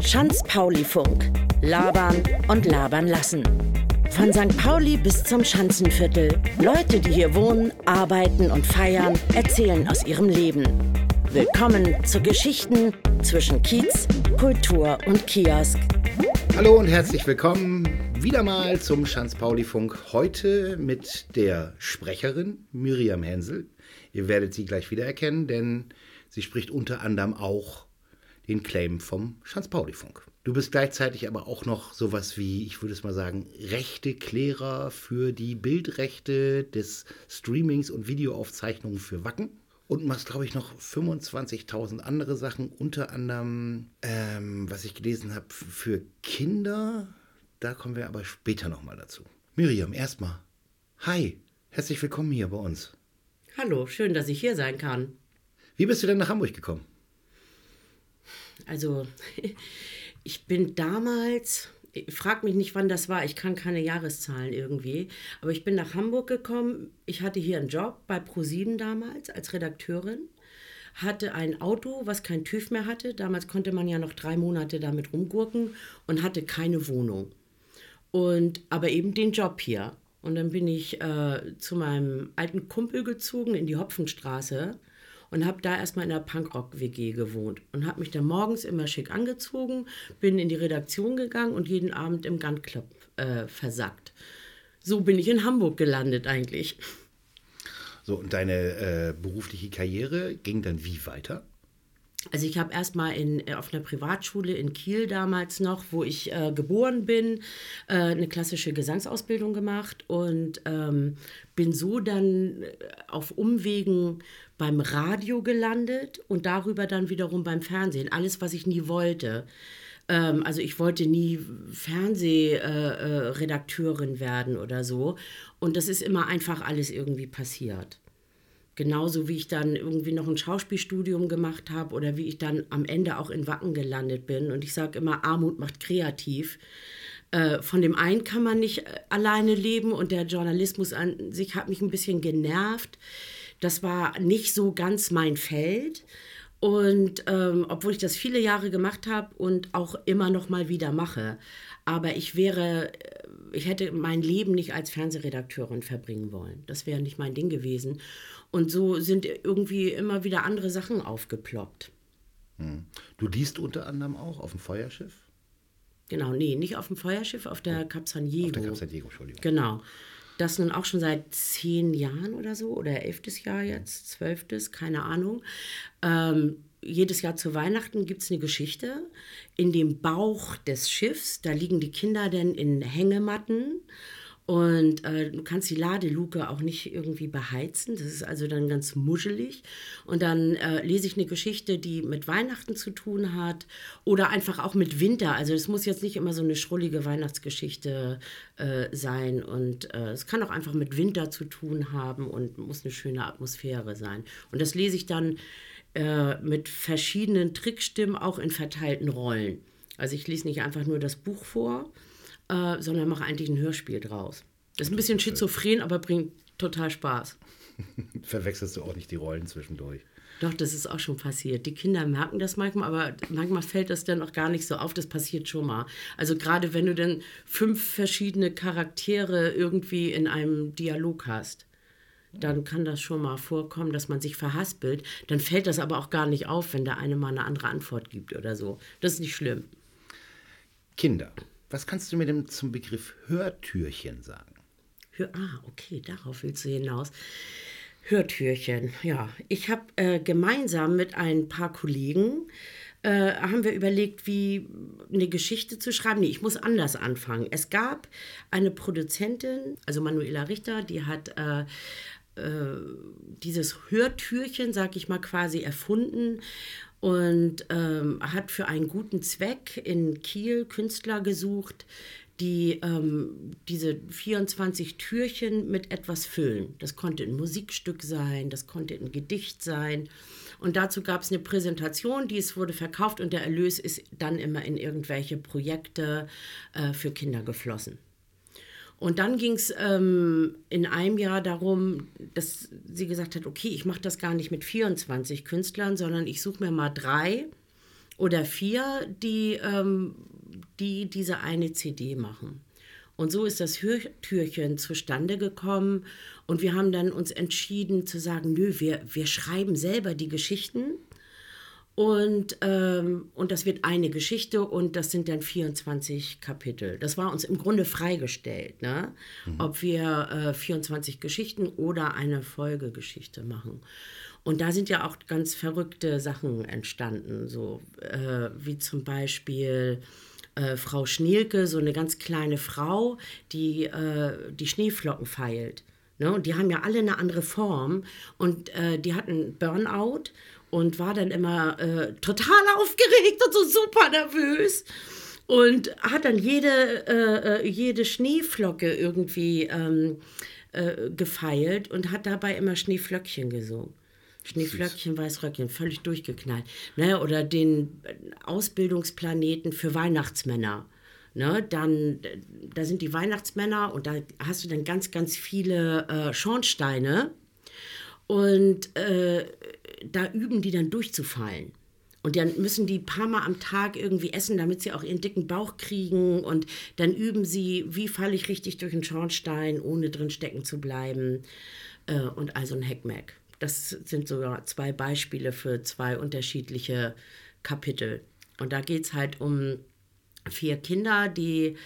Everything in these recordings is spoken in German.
Schanz-Pauli-Funk. Labern und labern lassen. Von St. Pauli bis zum Schanzenviertel. Leute, die hier wohnen, arbeiten und feiern, erzählen aus ihrem Leben. Willkommen zu Geschichten zwischen Kiez, Kultur und Kiosk. Hallo und herzlich willkommen wieder mal zum Schanz-Pauli-Funk. Heute mit der Sprecherin Miriam Hensel. Ihr werdet sie gleich wiedererkennen, denn sie spricht unter anderem auch den Claim vom Schanz-Pauli-Funk. Du bist gleichzeitig aber auch noch sowas wie, ich würde es mal sagen, Rechte-Klärer für die Bildrechte des Streamings und Videoaufzeichnungen für Wacken. Und machst, glaube ich, noch 25.000 andere Sachen, unter anderem, ähm, was ich gelesen habe, für Kinder. Da kommen wir aber später nochmal dazu. Miriam, erstmal. Hi, herzlich willkommen hier bei uns. Hallo, schön, dass ich hier sein kann. Wie bist du denn nach Hamburg gekommen? Also, ich bin damals, frag mich nicht, wann das war, ich kann keine Jahreszahlen irgendwie, aber ich bin nach Hamburg gekommen. Ich hatte hier einen Job bei ProSieben damals als Redakteurin, hatte ein Auto, was kein TÜV mehr hatte. Damals konnte man ja noch drei Monate damit rumgurken und hatte keine Wohnung. Und aber eben den Job hier. Und dann bin ich äh, zu meinem alten Kumpel gezogen in die Hopfenstraße und habe da erstmal in der Punkrock-WG gewohnt und habe mich dann morgens immer schick angezogen, bin in die Redaktion gegangen und jeden Abend im Gun Club äh, versackt. So bin ich in Hamburg gelandet eigentlich. So, und deine äh, berufliche Karriere ging dann wie weiter? Also ich habe erstmal in, auf einer Privatschule in Kiel damals noch, wo ich äh, geboren bin, äh, eine klassische Gesangsausbildung gemacht und ähm, bin so dann äh, auf Umwegen beim Radio gelandet und darüber dann wiederum beim Fernsehen. Alles, was ich nie wollte. Ähm, also ich wollte nie Fernsehredakteurin äh, äh, werden oder so. Und das ist immer einfach alles irgendwie passiert. Genauso wie ich dann irgendwie noch ein Schauspielstudium gemacht habe oder wie ich dann am Ende auch in Wacken gelandet bin. Und ich sage immer, Armut macht kreativ. Äh, von dem einen kann man nicht äh, alleine leben und der Journalismus an sich hat mich ein bisschen genervt. Das war nicht so ganz mein Feld. Und ähm, obwohl ich das viele Jahre gemacht habe und auch immer noch mal wieder mache. Aber ich wäre äh, ich hätte mein Leben nicht als Fernsehredakteurin verbringen wollen. Das wäre nicht mein Ding gewesen. Und so sind irgendwie immer wieder andere Sachen aufgeploppt. Hm. Du liest unter anderem auch auf dem Feuerschiff? Genau, nee, nicht auf dem Feuerschiff, auf der oh. Cap San Diego. Auf der Cap San Diego, Entschuldigung. Genau. Das nun auch schon seit zehn Jahren oder so, oder elftes Jahr jetzt, zwölftes, keine Ahnung. Ähm, jedes Jahr zu Weihnachten gibt es eine Geschichte. In dem Bauch des Schiffs, da liegen die Kinder dann in Hängematten und äh, du kannst die Ladeluke auch nicht irgendwie beheizen. Das ist also dann ganz muschelig. Und dann äh, lese ich eine Geschichte, die mit Weihnachten zu tun hat oder einfach auch mit Winter. Also es muss jetzt nicht immer so eine schrullige Weihnachtsgeschichte äh, sein. Und äh, es kann auch einfach mit Winter zu tun haben und muss eine schöne Atmosphäre sein. Und das lese ich dann äh, mit verschiedenen Trickstimmen auch in verteilten Rollen. Also ich lese nicht einfach nur das Buch vor, äh, sondern mache eigentlich ein Hörspiel draus. Das ist ein bisschen schizophren, aber bringt total Spaß. Verwechselst du auch nicht die Rollen zwischendurch? Doch, das ist auch schon passiert. Die Kinder merken das manchmal, aber manchmal fällt das dann auch gar nicht so auf. Das passiert schon mal. Also gerade wenn du dann fünf verschiedene Charaktere irgendwie in einem Dialog hast dann kann das schon mal vorkommen, dass man sich verhaspelt. Dann fällt das aber auch gar nicht auf, wenn der eine mal eine andere Antwort gibt oder so. Das ist nicht schlimm. Kinder, was kannst du mir denn zum Begriff Hörtürchen sagen? Hör, ah, okay, darauf willst du hinaus. Hörtürchen, ja. Ich habe äh, gemeinsam mit ein paar Kollegen äh, haben wir überlegt, wie eine Geschichte zu schreiben. Nee, ich muss anders anfangen. Es gab eine Produzentin, also Manuela Richter, die hat äh, äh, dieses Hörtürchen, sag ich mal, quasi erfunden und ähm, hat für einen guten Zweck in Kiel Künstler gesucht, die ähm, diese 24 Türchen mit etwas füllen. Das konnte ein Musikstück sein, das konnte ein Gedicht sein. Und dazu gab es eine Präsentation, die es wurde verkauft und der Erlös ist dann immer in irgendwelche Projekte äh, für Kinder geflossen. Und dann ging es ähm, in einem Jahr darum, dass sie gesagt hat, okay, ich mache das gar nicht mit 24 Künstlern, sondern ich suche mir mal drei oder vier, die, ähm, die diese eine CD machen. Und so ist das Hörtürchen zustande gekommen. Und wir haben dann uns entschieden zu sagen, nö, wir, wir schreiben selber die Geschichten. Und, ähm, und das wird eine Geschichte und das sind dann 24 Kapitel. Das war uns im Grunde freigestellt, ne? Mhm. ob wir äh, 24 Geschichten oder eine Folgegeschichte machen. Und da sind ja auch ganz verrückte Sachen entstanden, so äh, wie zum Beispiel äh, Frau Schnielke, so eine ganz kleine Frau, die äh, die Schneeflocken feilt. Ne? Und die haben ja alle eine andere Form. Und äh, die hatten Burnout und war dann immer äh, total aufgeregt und so super nervös. Und hat dann jede, äh, äh jede Schneeflocke irgendwie ähm, gefeilt und hat dabei immer Schneeflöckchen gesungen. Schneeflöckchen, Weißröckchen, völlig durchgeknallt. Ne? Oder den Ausbildungsplaneten für Weihnachtsmänner. Ne? Dann, da sind die Weihnachtsmänner und da hast du dann ganz, ganz viele äh, Schornsteine. Und äh, da üben die dann durchzufallen. Und dann müssen die ein paar Mal am Tag irgendwie essen, damit sie auch ihren dicken Bauch kriegen. Und dann üben sie, wie falle ich richtig durch einen Schornstein, ohne drin stecken zu bleiben. Äh, und also ein Heckmeck. Das sind sogar zwei Beispiele für zwei unterschiedliche Kapitel. Und da geht es halt um vier Kinder, die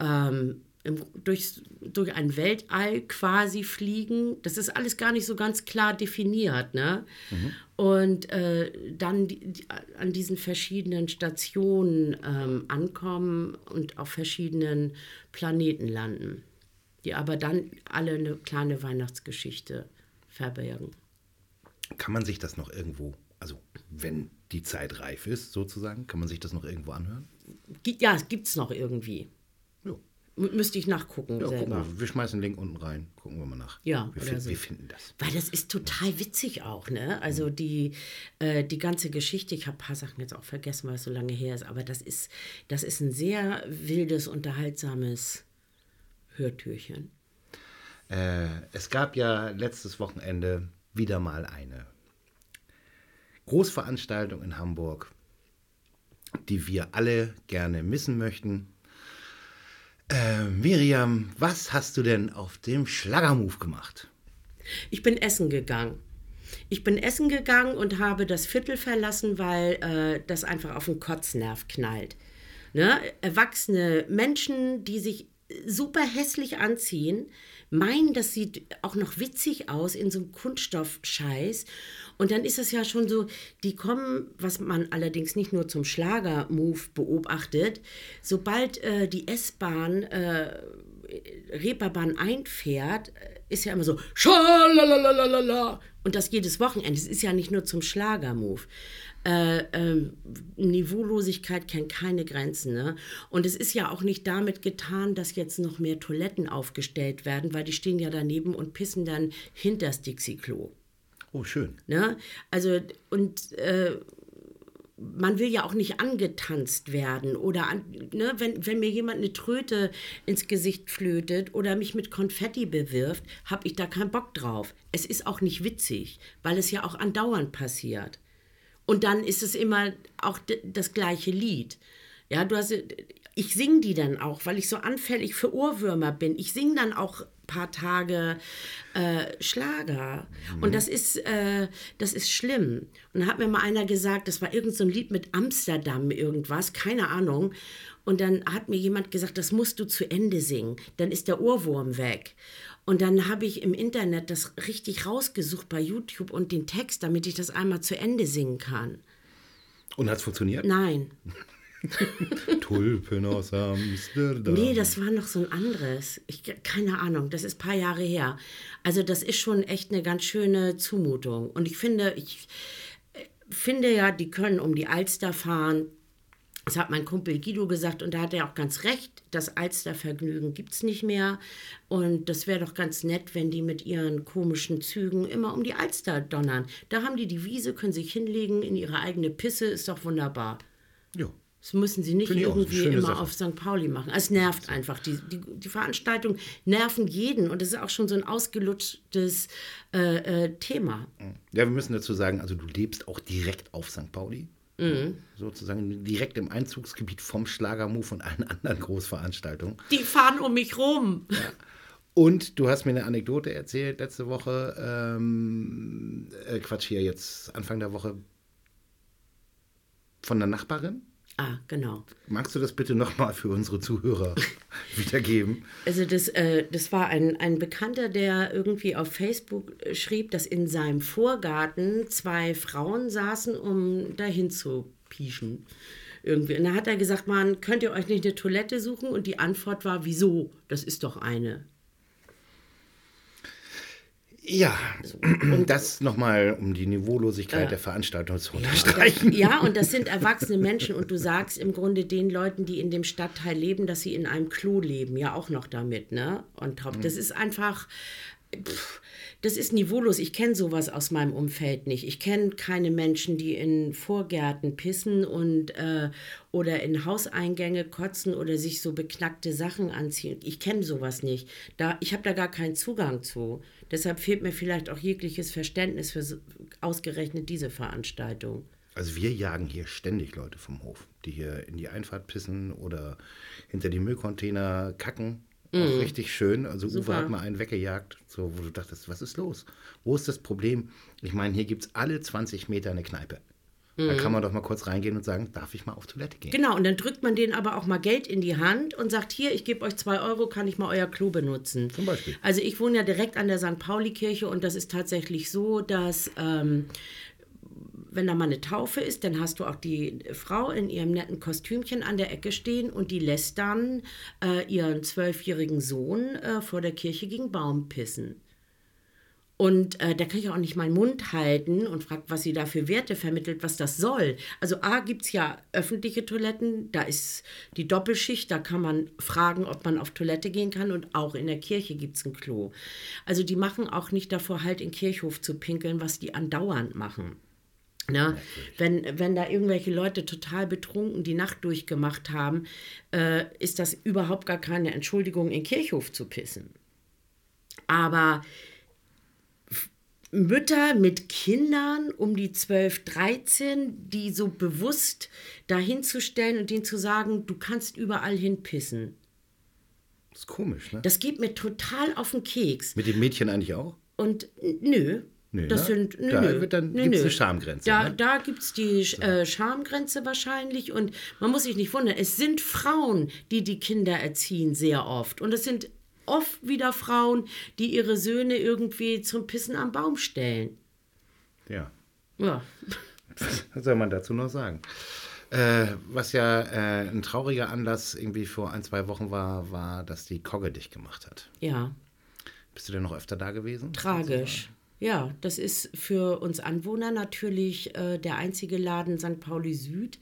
ähm, im, durch, durch ein Weltall quasi fliegen. Das ist alles gar nicht so ganz klar definiert. Ne? Mhm. Und äh, dann die, die, an diesen verschiedenen Stationen ähm, ankommen und auf verschiedenen Planeten landen, die aber dann alle eine kleine Weihnachtsgeschichte verbergen. Kann man sich das noch irgendwo, also wenn die Zeit reif ist sozusagen, kann man sich das noch irgendwo anhören? Ja, es gibt es noch irgendwie. Ja. Müsste ich nachgucken ja, selber. Wir. wir. schmeißen den Link unten rein, gucken wir mal nach. Ja, wir, find, so. wir finden das. Weil das ist total witzig auch, ne? Also mhm. die, äh, die ganze Geschichte, ich habe ein paar Sachen jetzt auch vergessen, weil es so lange her ist, aber das ist, das ist ein sehr wildes, unterhaltsames Hörtürchen. Äh, es gab ja letztes Wochenende wieder mal eine Großveranstaltung in Hamburg, die wir alle gerne missen möchten. Äh, Miriam, was hast du denn auf dem Schlagermove gemacht? Ich bin essen gegangen. Ich bin essen gegangen und habe das Viertel verlassen, weil äh, das einfach auf den Kotznerv knallt. Ne? Erwachsene Menschen, die sich super hässlich anziehen, meinen, das sieht auch noch witzig aus in so einem Kunststoffscheiß. Und dann ist es ja schon so, die kommen, was man allerdings nicht nur zum Schlager-Move beobachtet, sobald äh, die S-Bahn, äh, Reeperbahn einfährt, äh, ist ja immer so, Schalalalala. und das jedes Wochenende. Es ist ja nicht nur zum Schlager-Move äh, äh, Niveaulosigkeit kennt keine Grenzen. Ne? Und es ist ja auch nicht damit getan, dass jetzt noch mehr Toiletten aufgestellt werden, weil die stehen ja daneben und pissen dann hinter das Dixie-Klo. Oh, schön. Ne? Also, und äh, man will ja auch nicht angetanzt werden oder an, ne, wenn, wenn mir jemand eine Tröte ins Gesicht flötet oder mich mit Konfetti bewirft, habe ich da keinen Bock drauf. Es ist auch nicht witzig, weil es ja auch andauernd passiert. Und dann ist es immer auch das gleiche Lied. Ja, du hast, ich singe die dann auch, weil ich so anfällig für Ohrwürmer bin. Ich singe dann auch ein paar Tage äh, Schlager. Mhm. Und das ist, äh, das ist schlimm. Und da hat mir mal einer gesagt, das war irgendein so Lied mit Amsterdam, irgendwas, keine Ahnung. Und dann hat mir jemand gesagt, das musst du zu Ende singen, dann ist der Ohrwurm weg. Und dann habe ich im Internet das richtig rausgesucht bei YouTube und den Text, damit ich das einmal zu Ende singen kann. Und hat es funktioniert? Nein. Tulpen aus Amsterdam. Nee, das war noch so ein anderes. Ich, keine Ahnung, das ist ein paar Jahre her. Also das ist schon echt eine ganz schöne Zumutung. Und ich finde, ich äh, finde ja, die können um die Alster fahren das hat mein Kumpel Guido gesagt und da hat er auch ganz recht. Das Alstervergnügen gibt es nicht mehr. Und das wäre doch ganz nett, wenn die mit ihren komischen Zügen immer um die Alster donnern. Da haben die die Wiese, können sich hinlegen in ihre eigene Pisse, ist doch wunderbar. Ja. Das müssen sie nicht irgendwie immer Sache. auf St. Pauli machen. Es nervt einfach. Die, die, die Veranstaltungen nerven jeden und das ist auch schon so ein ausgelutschtes äh, äh, Thema. Ja, wir müssen dazu sagen, also du lebst auch direkt auf St. Pauli. Sozusagen direkt im Einzugsgebiet vom Schlagermove und allen anderen Großveranstaltungen. Die fahren um mich rum. Und du hast mir eine Anekdote erzählt letzte Woche, ähm, äh, Quatsch hier jetzt Anfang der Woche von der Nachbarin. Ah, genau. Magst du das bitte nochmal für unsere Zuhörer wiedergeben? Also das, äh, das war ein, ein Bekannter, der irgendwie auf Facebook schrieb, dass in seinem Vorgarten zwei Frauen saßen, um dahin zu pieschen. Irgendwie. Und da hat er gesagt, man, könnt ihr euch nicht eine Toilette suchen? Und die Antwort war, wieso? Das ist doch eine. Ja, und das nochmal, um die Niveaulosigkeit der Veranstaltung zu unterstreichen. Ja, und das sind erwachsene Menschen und du sagst im Grunde den Leuten, die in dem Stadtteil leben, dass sie in einem Klo leben, ja auch noch damit, ne? Und top. Das ist einfach, pff, das ist niveaulos. Ich kenne sowas aus meinem Umfeld nicht. Ich kenne keine Menschen, die in Vorgärten pissen und äh, oder in Hauseingänge kotzen oder sich so beknackte Sachen anziehen. Ich kenne sowas nicht. Da, ich habe da gar keinen Zugang zu. Deshalb fehlt mir vielleicht auch jegliches Verständnis für so, ausgerechnet diese Veranstaltung. Also wir jagen hier ständig Leute vom Hof, die hier in die Einfahrt pissen oder hinter die Müllcontainer kacken. Auch richtig schön. Also Uwe Super. hat mal einen weggejagt, so, wo du dachtest, was ist los? Wo ist das Problem? Ich meine, hier gibt es alle 20 Meter eine Kneipe. Da kann man doch mal kurz reingehen und sagen, darf ich mal auf Toilette gehen? Genau, und dann drückt man denen aber auch mal Geld in die Hand und sagt, hier, ich gebe euch zwei Euro, kann ich mal euer Klo benutzen. Zum Beispiel. Also ich wohne ja direkt an der St. Pauli-Kirche und das ist tatsächlich so, dass ähm, wenn da mal eine Taufe ist, dann hast du auch die Frau in ihrem netten Kostümchen an der Ecke stehen und die lässt dann äh, ihren zwölfjährigen Sohn äh, vor der Kirche gegen Baum pissen. Und äh, da kann ich auch nicht meinen Mund halten und fragt, was sie da für Werte vermittelt, was das soll. Also A gibt es ja öffentliche Toiletten, da ist die Doppelschicht, da kann man fragen, ob man auf Toilette gehen kann und auch in der Kirche gibt es ein Klo. Also die machen auch nicht davor halt in Kirchhof zu pinkeln, was die andauernd machen. Ne? Wenn, wenn da irgendwelche Leute total betrunken die Nacht durchgemacht haben, äh, ist das überhaupt gar keine Entschuldigung, in Kirchhof zu pissen. Aber Mütter mit Kindern um die 12, 13, die so bewusst dahin zu stellen und denen zu sagen, du kannst überall hinpissen. Das ist komisch, ne? Das geht mir total auf den Keks. Mit dem Mädchen eigentlich auch? Und nö. Nö, das ne? sind, nö, Da nö. dann- Nö, gibt's nö. eine Schamgrenze, Da, ne? da gibt es die äh, Schamgrenze wahrscheinlich. Und man muss sich nicht wundern, es sind Frauen, die die Kinder erziehen, sehr oft. Und es sind oft wieder Frauen, die ihre Söhne irgendwie zum Pissen am Baum stellen. Ja. Ja. Was soll man dazu noch sagen? Äh, was ja äh, ein trauriger Anlass irgendwie vor ein, zwei Wochen war, war, dass die Kogge dich gemacht hat. Ja. Bist du denn noch öfter da gewesen? Tragisch. Ja, das ist für uns Anwohner natürlich äh, der einzige Laden St. Pauli Süd,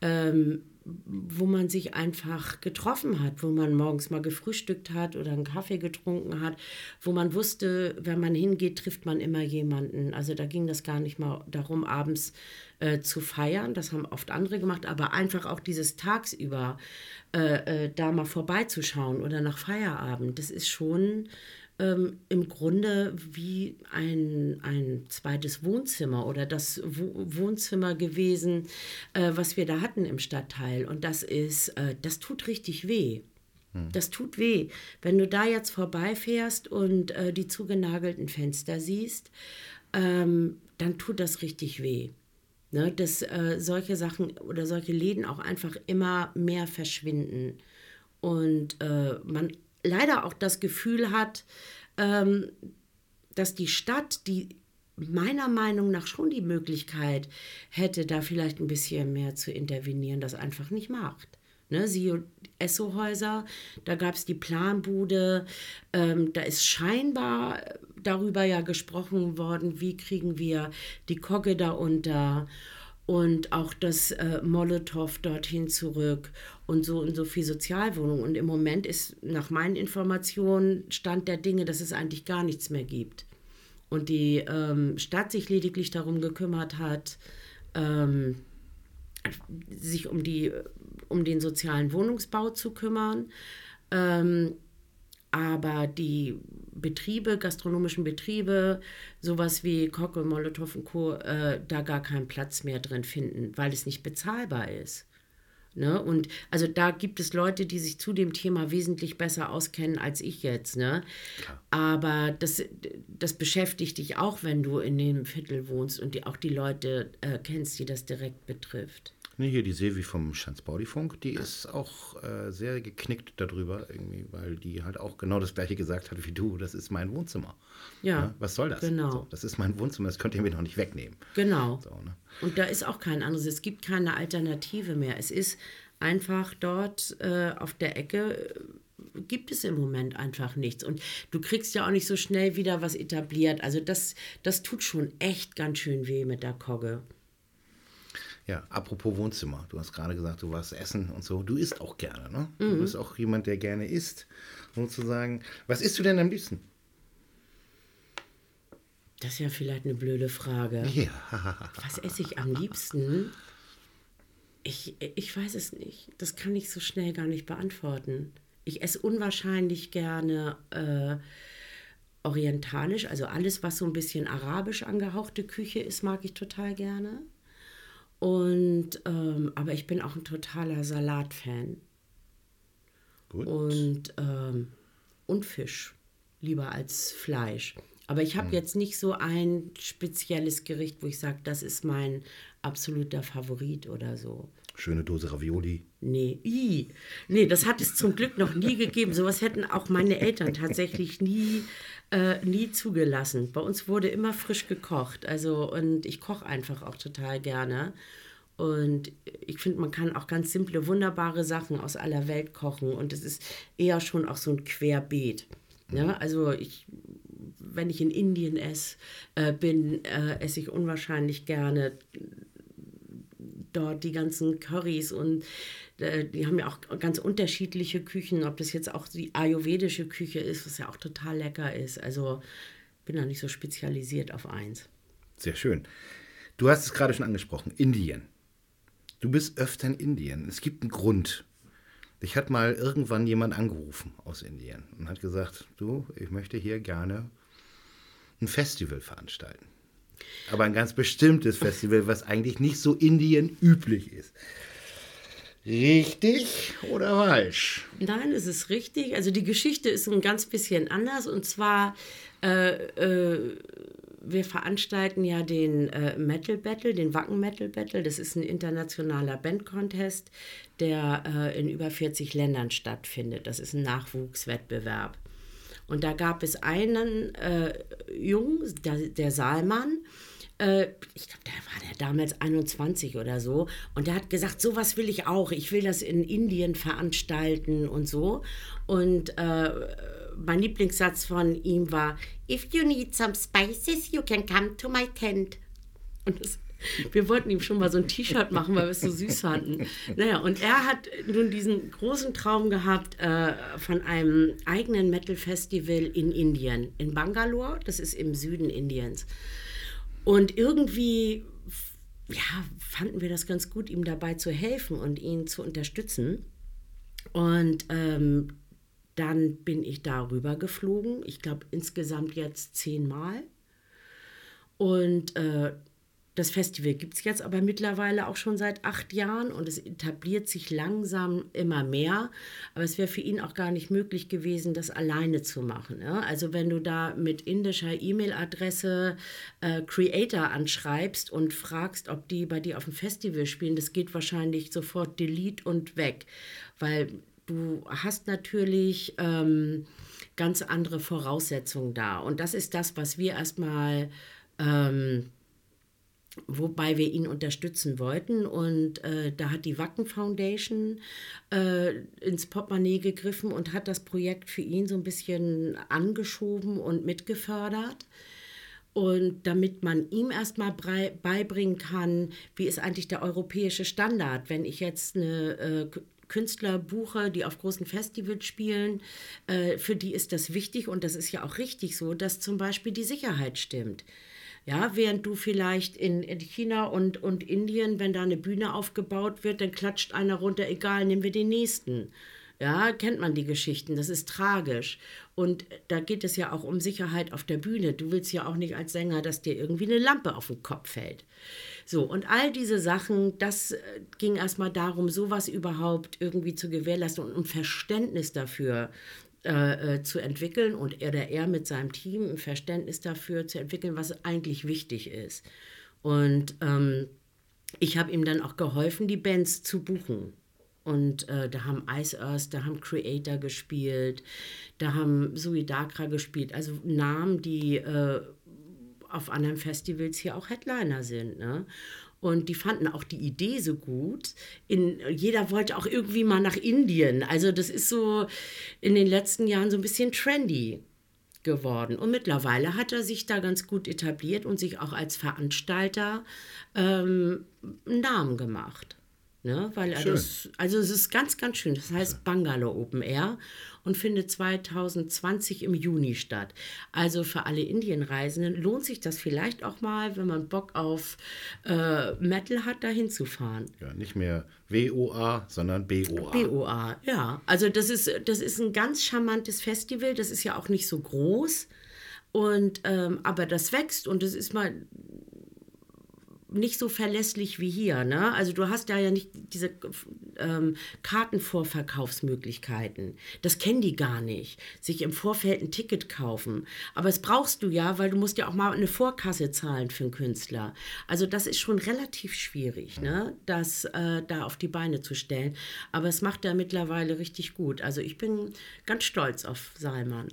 ähm, wo man sich einfach getroffen hat, wo man morgens mal gefrühstückt hat oder einen Kaffee getrunken hat, wo man wusste, wenn man hingeht, trifft man immer jemanden. Also da ging das gar nicht mal darum, abends äh, zu feiern, das haben oft andere gemacht, aber einfach auch dieses tagsüber äh, äh, da mal vorbeizuschauen oder nach Feierabend, das ist schon ähm, im Grunde wie ein, ein zweites Wohnzimmer oder das Wo Wohnzimmer gewesen, äh, was wir da hatten im Stadtteil. Und das ist, äh, das tut richtig weh. Das tut weh. Wenn du da jetzt vorbeifährst und äh, die zugenagelten Fenster siehst, ähm, dann tut das richtig weh. Ne, dass äh, solche Sachen oder solche Läden auch einfach immer mehr verschwinden. Und äh, man leider auch das Gefühl hat, ähm, dass die Stadt, die meiner Meinung nach schon die Möglichkeit hätte, da vielleicht ein bisschen mehr zu intervenieren, das einfach nicht macht. Ne, siehe Esso-Häuser, da gab es die Planbude, ähm, da ist scheinbar darüber ja gesprochen worden, wie kriegen wir die Kogge da unter und auch das äh, Molotow dorthin zurück und so und so viel Sozialwohnungen. Und im Moment ist nach meinen Informationen Stand der Dinge, dass es eigentlich gar nichts mehr gibt. Und die ähm, Stadt sich lediglich darum gekümmert hat, ähm, sich um, die, um den sozialen Wohnungsbau zu kümmern. Ähm, aber die Betriebe, gastronomischen Betriebe, sowas wie Kocke, Molotow und Co., äh, da gar keinen Platz mehr drin finden, weil es nicht bezahlbar ist. Ne? Und also da gibt es Leute, die sich zu dem Thema wesentlich besser auskennen als ich jetzt. Ne? Aber das, das beschäftigt dich auch, wenn du in dem Viertel wohnst und die, auch die Leute äh, kennst, die das direkt betrifft. Nee, hier die Sevi vom Schanzbaudifunk, die ist auch äh, sehr geknickt darüber, irgendwie, weil die halt auch genau das gleiche gesagt hat wie du, das ist mein Wohnzimmer. Ja. ja was soll das? Genau. So, das ist mein Wohnzimmer, das könnt ihr mir noch nicht wegnehmen. Genau. So, ne? Und da ist auch kein anderes, es gibt keine Alternative mehr. Es ist einfach dort äh, auf der Ecke äh, gibt es im Moment einfach nichts. Und du kriegst ja auch nicht so schnell wieder was etabliert. Also das, das tut schon echt ganz schön weh mit der Kogge. Ja, apropos Wohnzimmer. Du hast gerade gesagt, du warst essen und so. Du isst auch gerne, ne? Mhm. Du bist auch jemand, der gerne isst. Sozusagen. Was isst du denn am liebsten? Das ist ja vielleicht eine blöde Frage. Ja. Was esse ich am liebsten? Ich, ich weiß es nicht. Das kann ich so schnell gar nicht beantworten. Ich esse unwahrscheinlich gerne äh, orientalisch, also alles, was so ein bisschen arabisch angehauchte Küche ist, mag ich total gerne. Und, ähm, aber ich bin auch ein totaler Salatfan. Gut. Und, ähm, und Fisch, lieber als Fleisch. Aber ich habe hm. jetzt nicht so ein spezielles Gericht, wo ich sage, das ist mein absoluter Favorit oder so. Schöne Dose Ravioli. Nee, I. nee, das hat es zum Glück noch nie gegeben. Sowas hätten auch meine Eltern tatsächlich nie, äh, nie zugelassen. Bei uns wurde immer frisch gekocht. Also, und ich koche einfach auch total gerne. Und ich finde, man kann auch ganz simple, wunderbare Sachen aus aller Welt kochen. Und es ist eher schon auch so ein Querbeet. Ja, ne? also ich, wenn ich in Indien esse, äh, bin, äh, esse ich unwahrscheinlich gerne dort die ganzen Currys und äh, die haben ja auch ganz unterschiedliche Küchen, ob das jetzt auch die ayurvedische Küche ist, was ja auch total lecker ist. Also bin da nicht so spezialisiert auf eins. Sehr schön. Du hast es gerade schon angesprochen, Indien. Du bist öfter in Indien. Es gibt einen Grund. Ich hat mal irgendwann jemand angerufen aus Indien und hat gesagt, du, ich möchte hier gerne ein Festival veranstalten. Aber ein ganz bestimmtes Festival, was eigentlich nicht so Indien üblich ist. Richtig oder falsch? Nein, es ist richtig. Also die Geschichte ist ein ganz bisschen anders. Und zwar, äh, äh, wir veranstalten ja den äh, Metal Battle, den Wacken Metal Battle. Das ist ein internationaler Bandcontest, der äh, in über 40 Ländern stattfindet. Das ist ein Nachwuchswettbewerb. Und da gab es einen äh, Jungen, der, der Saalmann, äh, ich glaube, der war der damals 21 oder so. Und der hat gesagt, sowas will ich auch. Ich will das in Indien veranstalten und so. Und äh, mein Lieblingssatz von ihm war, If you need some spices, you can come to my tent. Und das wir wollten ihm schon mal so ein T-Shirt machen, weil wir es so süß fanden. Naja, und er hat nun diesen großen Traum gehabt äh, von einem eigenen Metal-Festival in Indien, in Bangalore, das ist im Süden Indiens. Und irgendwie ja, fanden wir das ganz gut, ihm dabei zu helfen und ihn zu unterstützen. Und ähm, dann bin ich darüber geflogen, ich glaube insgesamt jetzt zehnmal. Und äh, das Festival gibt es jetzt aber mittlerweile auch schon seit acht Jahren und es etabliert sich langsam immer mehr. Aber es wäre für ihn auch gar nicht möglich gewesen, das alleine zu machen. Ja? Also wenn du da mit indischer E-Mail-Adresse äh, Creator anschreibst und fragst, ob die bei dir auf dem Festival spielen, das geht wahrscheinlich sofort delete und weg. Weil du hast natürlich ähm, ganz andere Voraussetzungen da. Und das ist das, was wir erstmal... Ähm, wobei wir ihn unterstützen wollten. Und äh, da hat die Wacken Foundation äh, ins Portemonnaie gegriffen und hat das Projekt für ihn so ein bisschen angeschoben und mitgefördert. Und damit man ihm erstmal beibringen kann, wie ist eigentlich der europäische Standard, wenn ich jetzt eine äh, Künstler buche, die auf großen Festivals spielen, äh, für die ist das wichtig und das ist ja auch richtig so, dass zum Beispiel die Sicherheit stimmt Ja, während du vielleicht in, in China und, und Indien, wenn da eine Bühne aufgebaut wird, dann klatscht einer runter, egal, nehmen wir den nächsten. Ja, kennt man die Geschichten, das ist tragisch. Und da geht es ja auch um Sicherheit auf der Bühne. Du willst ja auch nicht als Sänger, dass dir irgendwie eine Lampe auf den Kopf fällt. So, und all diese Sachen, das äh, ging erstmal darum, sowas überhaupt irgendwie zu gewährleisten und, und Verständnis dafür äh, äh, zu entwickeln und er oder er mit seinem Team ein Verständnis dafür zu entwickeln, was eigentlich wichtig ist. Und ähm, ich habe ihm dann auch geholfen, die Bands zu buchen. Und äh, da haben Ice Earth, da haben Creator gespielt, da haben Sui Dakra gespielt. Also Namen, die äh, auf anderen Festivals hier auch Headliner sind. Ne? Und die fanden auch die Idee so gut. In, jeder wollte auch irgendwie mal nach Indien. Also das ist so in den letzten Jahren so ein bisschen trendy geworden. Und mittlerweile hat er sich da ganz gut etabliert und sich auch als Veranstalter ähm, einen Namen gemacht. Ne? Weil das, also es ist ganz, ganz schön. Das heißt Bangalore Open Air und findet 2020 im Juni statt. Also für alle Indienreisenden lohnt sich das vielleicht auch mal, wenn man Bock auf äh, Metal hat, da hinzufahren. Ja, nicht mehr WOA, sondern BOA. BOA, ja. Also das ist, das ist ein ganz charmantes Festival. Das ist ja auch nicht so groß. Und ähm, aber das wächst und es ist mal nicht so verlässlich wie hier. Ne? Also du hast da ja nicht diese ähm, Kartenvorverkaufsmöglichkeiten. Das kennen die gar nicht. Sich im Vorfeld ein Ticket kaufen. Aber es brauchst du ja, weil du musst ja auch mal eine Vorkasse zahlen für einen Künstler. Also das ist schon relativ schwierig, ne? das äh, da auf die Beine zu stellen. Aber es macht er mittlerweile richtig gut. Also ich bin ganz stolz auf Salman.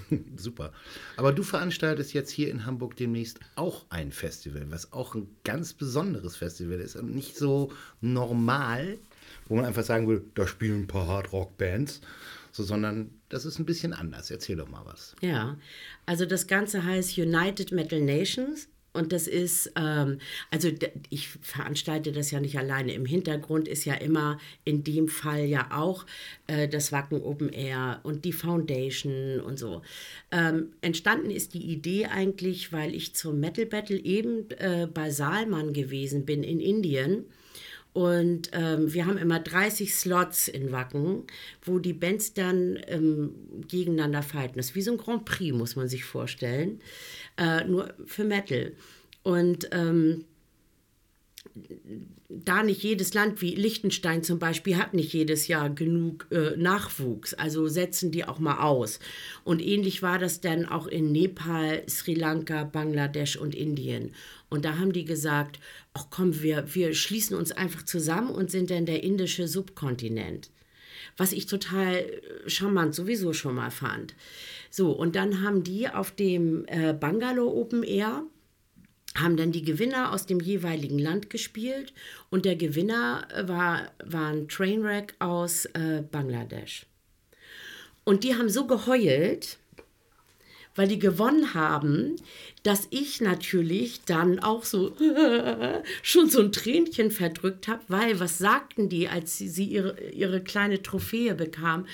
Super. Aber du veranstaltest jetzt hier in Hamburg demnächst auch ein Festival, was auch ein ganz ganz besonderes Festival ist und nicht so normal, wo man einfach sagen will, da spielen ein paar Hardrock-Bands, so, sondern das ist ein bisschen anders. Erzähl doch mal was. Ja, also das Ganze heißt United Metal Nations und das ist, ähm, also ich veranstalte das ja nicht alleine. Im Hintergrund ist ja immer in dem Fall ja auch äh, das Wacken Open Air und die Foundation und so. Ähm, entstanden ist die Idee eigentlich, weil ich zum Metal Battle eben äh, bei Salman gewesen bin in Indien. Und ähm, wir haben immer 30 Slots in Wacken, wo die Bands dann ähm, gegeneinander fighten. Das ist wie so ein Grand Prix, muss man sich vorstellen äh, nur für Metal. Und ähm, da nicht jedes Land wie Liechtenstein zum Beispiel hat nicht jedes Jahr genug äh, Nachwuchs, also setzen die auch mal aus. Und ähnlich war das dann auch in Nepal, Sri Lanka, Bangladesch und Indien. Und da haben die gesagt, ach komm, wir, wir schließen uns einfach zusammen und sind dann der indische Subkontinent. Was ich total äh, charmant sowieso schon mal fand. So, und dann haben die auf dem äh, Bangalore Open Air haben dann die Gewinner aus dem jeweiligen Land gespielt und der Gewinner äh, war, war ein Trainwreck aus äh, Bangladesch. Und die haben so geheult, weil die gewonnen haben, dass ich natürlich dann auch so schon so ein Tränchen verdrückt habe, weil was sagten die, als sie, ihre, ihre kleine Trophäe bekam?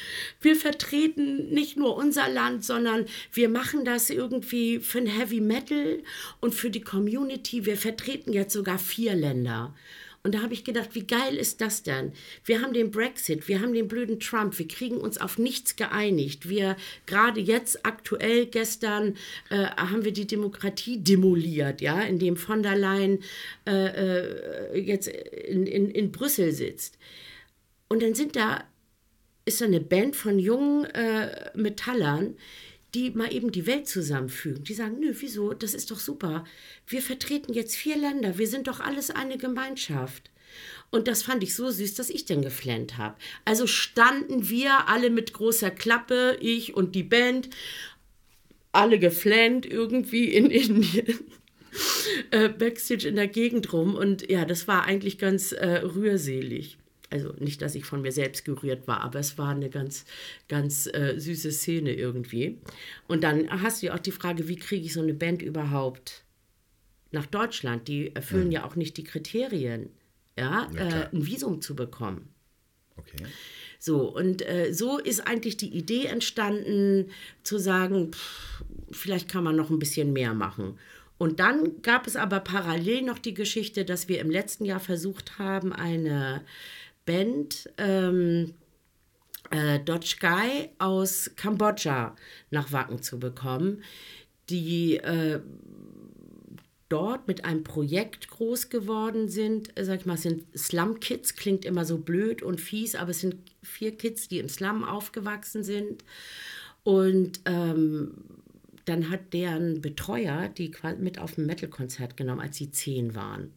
Wir vertreten nicht nur unser Land, sondern wir machen das irgendwie für ein Heavy Metal und für die Community. Wir vertreten jetzt sogar vier Länder. Und da habe ich gedacht, wie geil ist das denn? Wir haben den Brexit, wir haben den blöden Trump, wir kriegen uns auf nichts geeinigt. Wir gerade jetzt aktuell gestern äh, haben wir die Demokratie demoliert, ja, indem von der Leyen äh, äh, jetzt in, in, in Brüssel sitzt. Und dann sind da ist da eine Band von jungen äh, Metallern, die mal eben die Welt zusammenfügen. Die sagen, nö, wieso, das ist doch super. Wir vertreten jetzt vier Länder, wir sind doch alles eine Gemeinschaft. Und das fand ich so süß, dass ich dann geflennt habe. Also standen wir alle mit großer Klappe, ich und die Band, alle geflennt irgendwie in Indien. äh, Backstage in der Gegend rum. Und ja, das war eigentlich ganz äh, rührselig. Also nicht, dass ich von mir selbst gerührt war, aber es war eine ganz, ganz äh, süße Szene irgendwie. Und dann hast du ja auch die Frage, wie kriege ich so eine Band überhaupt nach Deutschland? Die erfüllen ja, ja auch nicht die Kriterien, ja, ja äh, ein Visum zu bekommen. Okay. So, und äh, so ist eigentlich die Idee entstanden, zu sagen, pff, vielleicht kann man noch ein bisschen mehr machen. Und dann gab es aber parallel noch die Geschichte, dass wir im letzten Jahr versucht haben, eine Band, ähm, äh, Dodge Guy aus Kambodscha nach Wacken zu bekommen, die äh, dort mit einem Projekt groß geworden sind. Sag ich mal, es sind Slum Kids, klingt immer so blöd und fies, aber es sind vier Kids, die im Slum aufgewachsen sind. Und ähm, dann hat deren Betreuer die mit auf ein Metal-Konzert genommen, als sie zehn waren.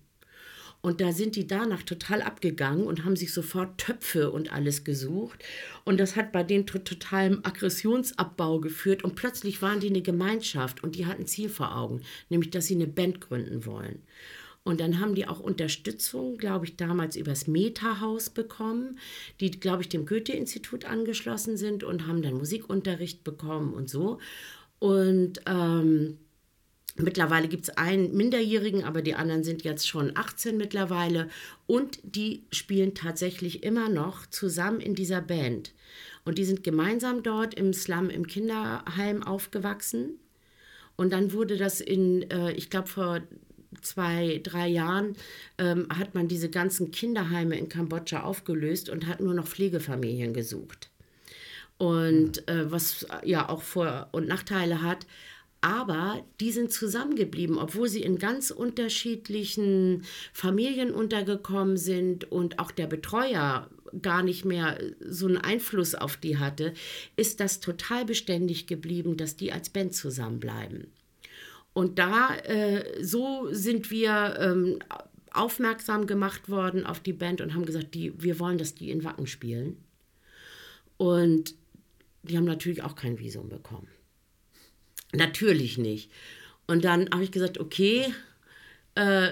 Und da sind die danach total abgegangen und haben sich sofort Töpfe und alles gesucht. Und das hat bei denen zu totalem Aggressionsabbau geführt. Und plötzlich waren die eine Gemeinschaft und die hatten ein Ziel vor Augen, nämlich dass sie eine Band gründen wollen. Und dann haben die auch Unterstützung, glaube ich, damals übers Meta-Haus bekommen, die, glaube ich, dem Goethe-Institut angeschlossen sind und haben dann Musikunterricht bekommen und so. Und ähm, Mittlerweile gibt es einen Minderjährigen, aber die anderen sind jetzt schon 18 mittlerweile. Und die spielen tatsächlich immer noch zusammen in dieser Band. Und die sind gemeinsam dort im Slum, im Kinderheim aufgewachsen. Und dann wurde das in, äh, ich glaube, vor zwei, drei Jahren ähm, hat man diese ganzen Kinderheime in Kambodscha aufgelöst und hat nur noch Pflegefamilien gesucht. Und äh, was ja auch Vor- und Nachteile hat, aber die sind zusammengeblieben, obwohl sie in ganz unterschiedlichen Familien untergekommen sind und auch der Betreuer gar nicht mehr so einen Einfluss auf die hatte, ist das total beständig geblieben, dass die als Band zusammenbleiben. Und da, äh, so sind wir ähm, aufmerksam gemacht worden auf die Band und haben gesagt, die, wir wollen, dass die in Wacken spielen. Und die haben natürlich auch kein Visum bekommen. Natürlich nicht. Und dann habe ich gesagt, okay, äh,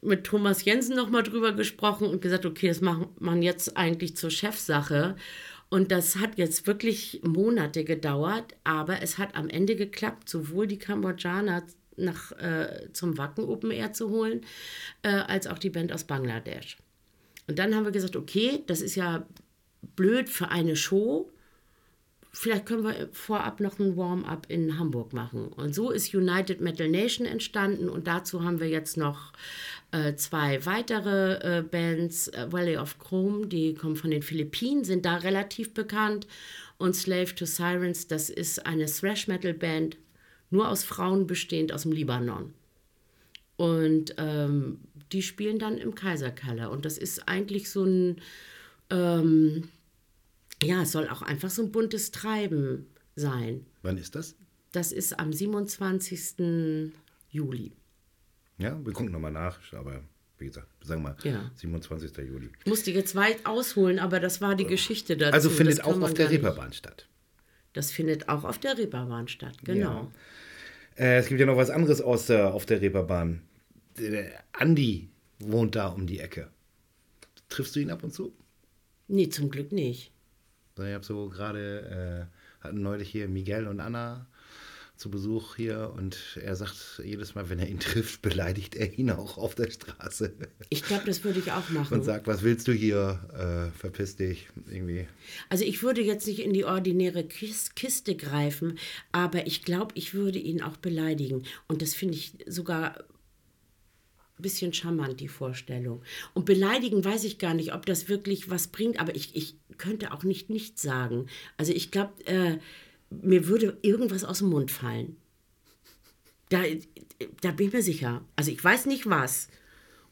mit Thomas Jensen nochmal drüber gesprochen und gesagt, okay, das macht man jetzt eigentlich zur Chefsache. Und das hat jetzt wirklich Monate gedauert, aber es hat am Ende geklappt, sowohl die Kambodschaner nach, äh, zum Wacken Open Air zu holen, äh, als auch die Band aus Bangladesch. Und dann haben wir gesagt, okay, das ist ja blöd für eine Show, vielleicht können wir vorab noch ein Warm-up in Hamburg machen. Und so ist United Metal Nation entstanden und dazu haben wir jetzt noch äh, zwei weitere äh, Bands, äh, Valley of Chrome, die kommen von den Philippinen, sind da relativ bekannt und Slave to Sirens, das ist eine Thrash-Metal-Band, nur aus Frauen bestehend aus dem Libanon. Und ähm, die spielen dann im Kaiserkeller und das ist eigentlich so ein... Ähm, ja, es soll auch einfach so ein buntes Treiben sein. Wann ist das? Das ist am 27. Juli. Ja, wir gucken nochmal nach, aber wie gesagt, sagen wir mal ja. 27. Juli. Ich musste jetzt weit ausholen, aber das war die Geschichte dazu. Also findet auch auf der Reeperbahn statt. Das findet auch auf der Reeperbahn statt, genau. Ja. Äh, es gibt ja noch was anderes aus der, auf der Reeperbahn. Der Andi wohnt da um die Ecke. Triffst du ihn ab und zu? Nee, zum Glück nicht. Ich habe so gerade, äh, hatten neulich hier Miguel und Anna zu Besuch hier und er sagt jedes Mal, wenn er ihn trifft, beleidigt er ihn auch auf der Straße. Ich glaube, das würde ich auch machen. Und sagt, was willst du hier? Äh, verpiss dich irgendwie. Also ich würde jetzt nicht in die ordinäre Kiste greifen, aber ich glaube, ich würde ihn auch beleidigen. Und das finde ich sogar bisschen charmant, die Vorstellung. Und beleidigen weiß ich gar nicht, ob das wirklich was bringt, aber ich, ich könnte auch nicht nichts sagen. Also ich glaube, äh, mir würde irgendwas aus dem Mund fallen. Da, da bin ich mir sicher. Also ich weiß nicht was.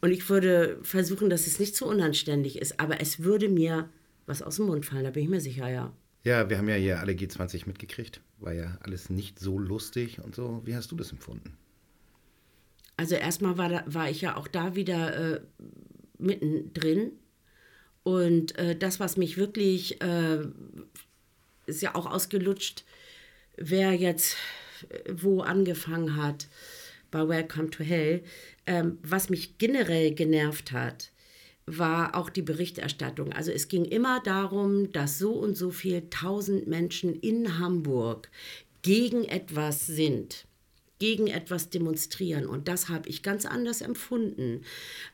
Und ich würde versuchen, dass es nicht zu unanständig ist, aber es würde mir was aus dem Mund fallen, da bin ich mir sicher, ja. Ja, wir haben ja hier alle G20 mitgekriegt. War ja alles nicht so lustig und so. Wie hast du das empfunden? Also erstmal war, da, war ich ja auch da wieder äh, mittendrin und äh, das, was mich wirklich, äh, ist ja auch ausgelutscht, wer jetzt wo angefangen hat bei Welcome to Hell. Ähm, was mich generell genervt hat, war auch die Berichterstattung. Also es ging immer darum, dass so und so viel tausend Menschen in Hamburg gegen etwas sind gegen etwas demonstrieren. Und das habe ich ganz anders empfunden.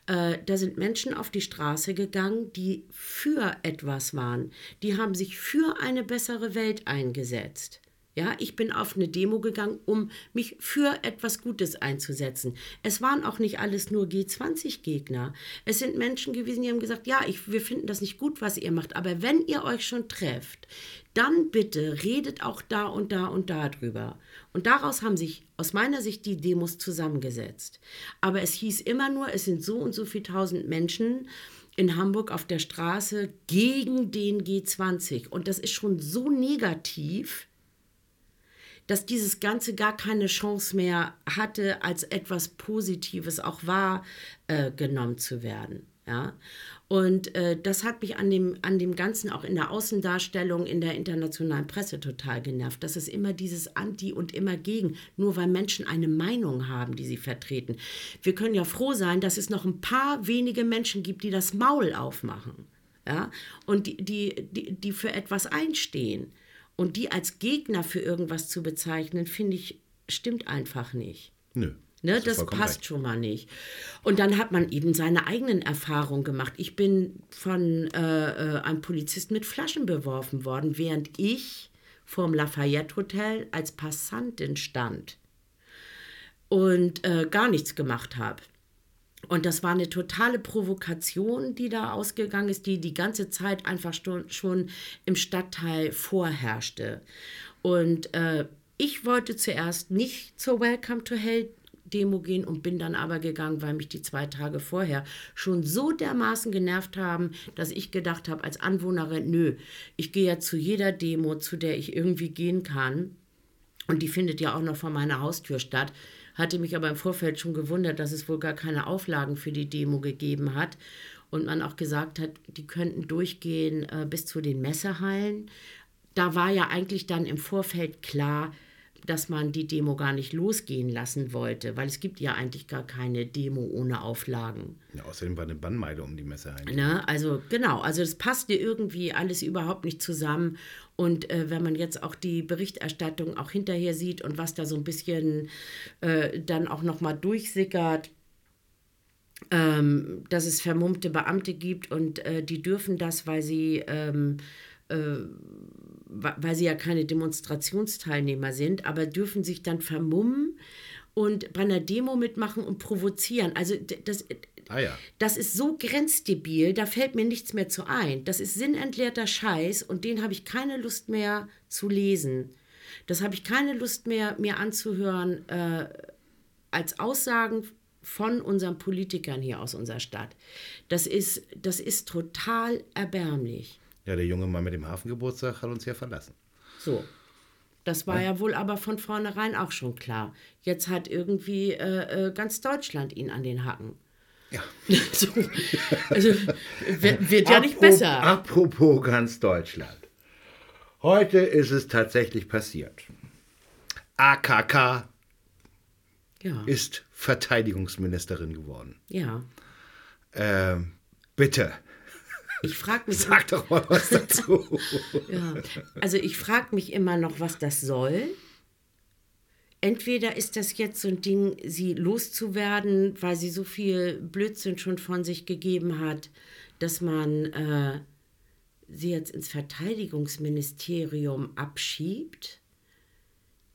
Äh, da sind Menschen auf die Straße gegangen, die für etwas waren. Die haben sich für eine bessere Welt eingesetzt. Ja, ich bin auf eine Demo gegangen, um mich für etwas Gutes einzusetzen. Es waren auch nicht alles nur G20-Gegner. Es sind Menschen gewesen, die haben gesagt, ja, ich, wir finden das nicht gut, was ihr macht, aber wenn ihr euch schon trefft, dann bitte redet auch da und da und da drüber. Und daraus haben sich aus meiner Sicht die Demos zusammengesetzt. Aber es hieß immer nur, es sind so und so viele tausend Menschen in Hamburg auf der Straße gegen den G20. Und das ist schon so negativ, dass dieses Ganze gar keine Chance mehr hatte, als etwas Positives auch wahrgenommen äh, zu werden. Ja? Und äh, das hat mich an dem, an dem Ganzen auch in der Außendarstellung in der internationalen Presse total genervt, dass es immer dieses Anti und immer gegen, nur weil Menschen eine Meinung haben, die sie vertreten. Wir können ja froh sein, dass es noch ein paar wenige Menschen gibt, die das Maul aufmachen ja? und die, die, die, die für etwas einstehen. Und die als Gegner für irgendwas zu bezeichnen, finde ich, stimmt einfach nicht. Nö. Ne, das passt recht. schon mal nicht. Und dann hat man eben seine eigenen Erfahrungen gemacht. Ich bin von äh, äh einem Polizisten mit Flaschen beworfen worden, während ich vorm Lafayette Hotel als Passantin stand und äh, gar nichts gemacht habe. Und das war eine totale Provokation, die da ausgegangen ist, die die ganze Zeit einfach schon im Stadtteil vorherrschte. Und äh, ich wollte zuerst nicht zur Welcome to Hell Demo gehen und bin dann aber gegangen, weil mich die zwei Tage vorher schon so dermaßen genervt haben, dass ich gedacht habe, als Anwohnerin, nö, ich gehe ja zu jeder Demo, zu der ich irgendwie gehen kann. Und die findet ja auch noch vor meiner Haustür statt hatte mich aber im Vorfeld schon gewundert, dass es wohl gar keine Auflagen für die Demo gegeben hat und man auch gesagt hat, die könnten durchgehen äh, bis zu den Messehallen. Da war ja eigentlich dann im Vorfeld klar, dass man die Demo gar nicht losgehen lassen wollte, weil es gibt ja eigentlich gar keine Demo ohne Auflagen. Ja, außerdem war eine Bannmeile um die Messe heim. Ne? Also genau, also das passte irgendwie alles überhaupt nicht zusammen. Und äh, wenn man jetzt auch die Berichterstattung auch hinterher sieht und was da so ein bisschen äh, dann auch nochmal durchsickert, ähm, dass es vermummte Beamte gibt und äh, die dürfen das, weil sie ähm, äh, weil sie ja keine Demonstrationsteilnehmer sind, aber dürfen sich dann vermummen und bei einer Demo mitmachen und provozieren. Also das, ah ja. das ist so grenzdebil, da fällt mir nichts mehr zu ein. Das ist sinnentleerter Scheiß und den habe ich keine Lust mehr zu lesen. Das habe ich keine Lust mehr mir anzuhören äh, als Aussagen von unseren Politikern hier aus unserer Stadt. Das ist, das ist total erbärmlich. Ja, der junge Mann mit dem Hafengeburtstag hat uns ja verlassen. So. Das war ja, ja wohl aber von vornherein auch schon klar. Jetzt hat irgendwie äh, äh ganz Deutschland ihn an den Hacken. Ja. so, also wird, wird ja nicht besser. Apropos ganz Deutschland. Heute ist es tatsächlich passiert. AKK ja. ist Verteidigungsministerin geworden. Ja. Ähm, bitte. Ich frage mich. Sag doch mal was dazu. ja, also ich frage mich immer noch, was das soll. Entweder ist das jetzt so ein Ding, sie loszuwerden, weil sie so viel Blödsinn schon von sich gegeben hat, dass man äh, sie jetzt ins Verteidigungsministerium abschiebt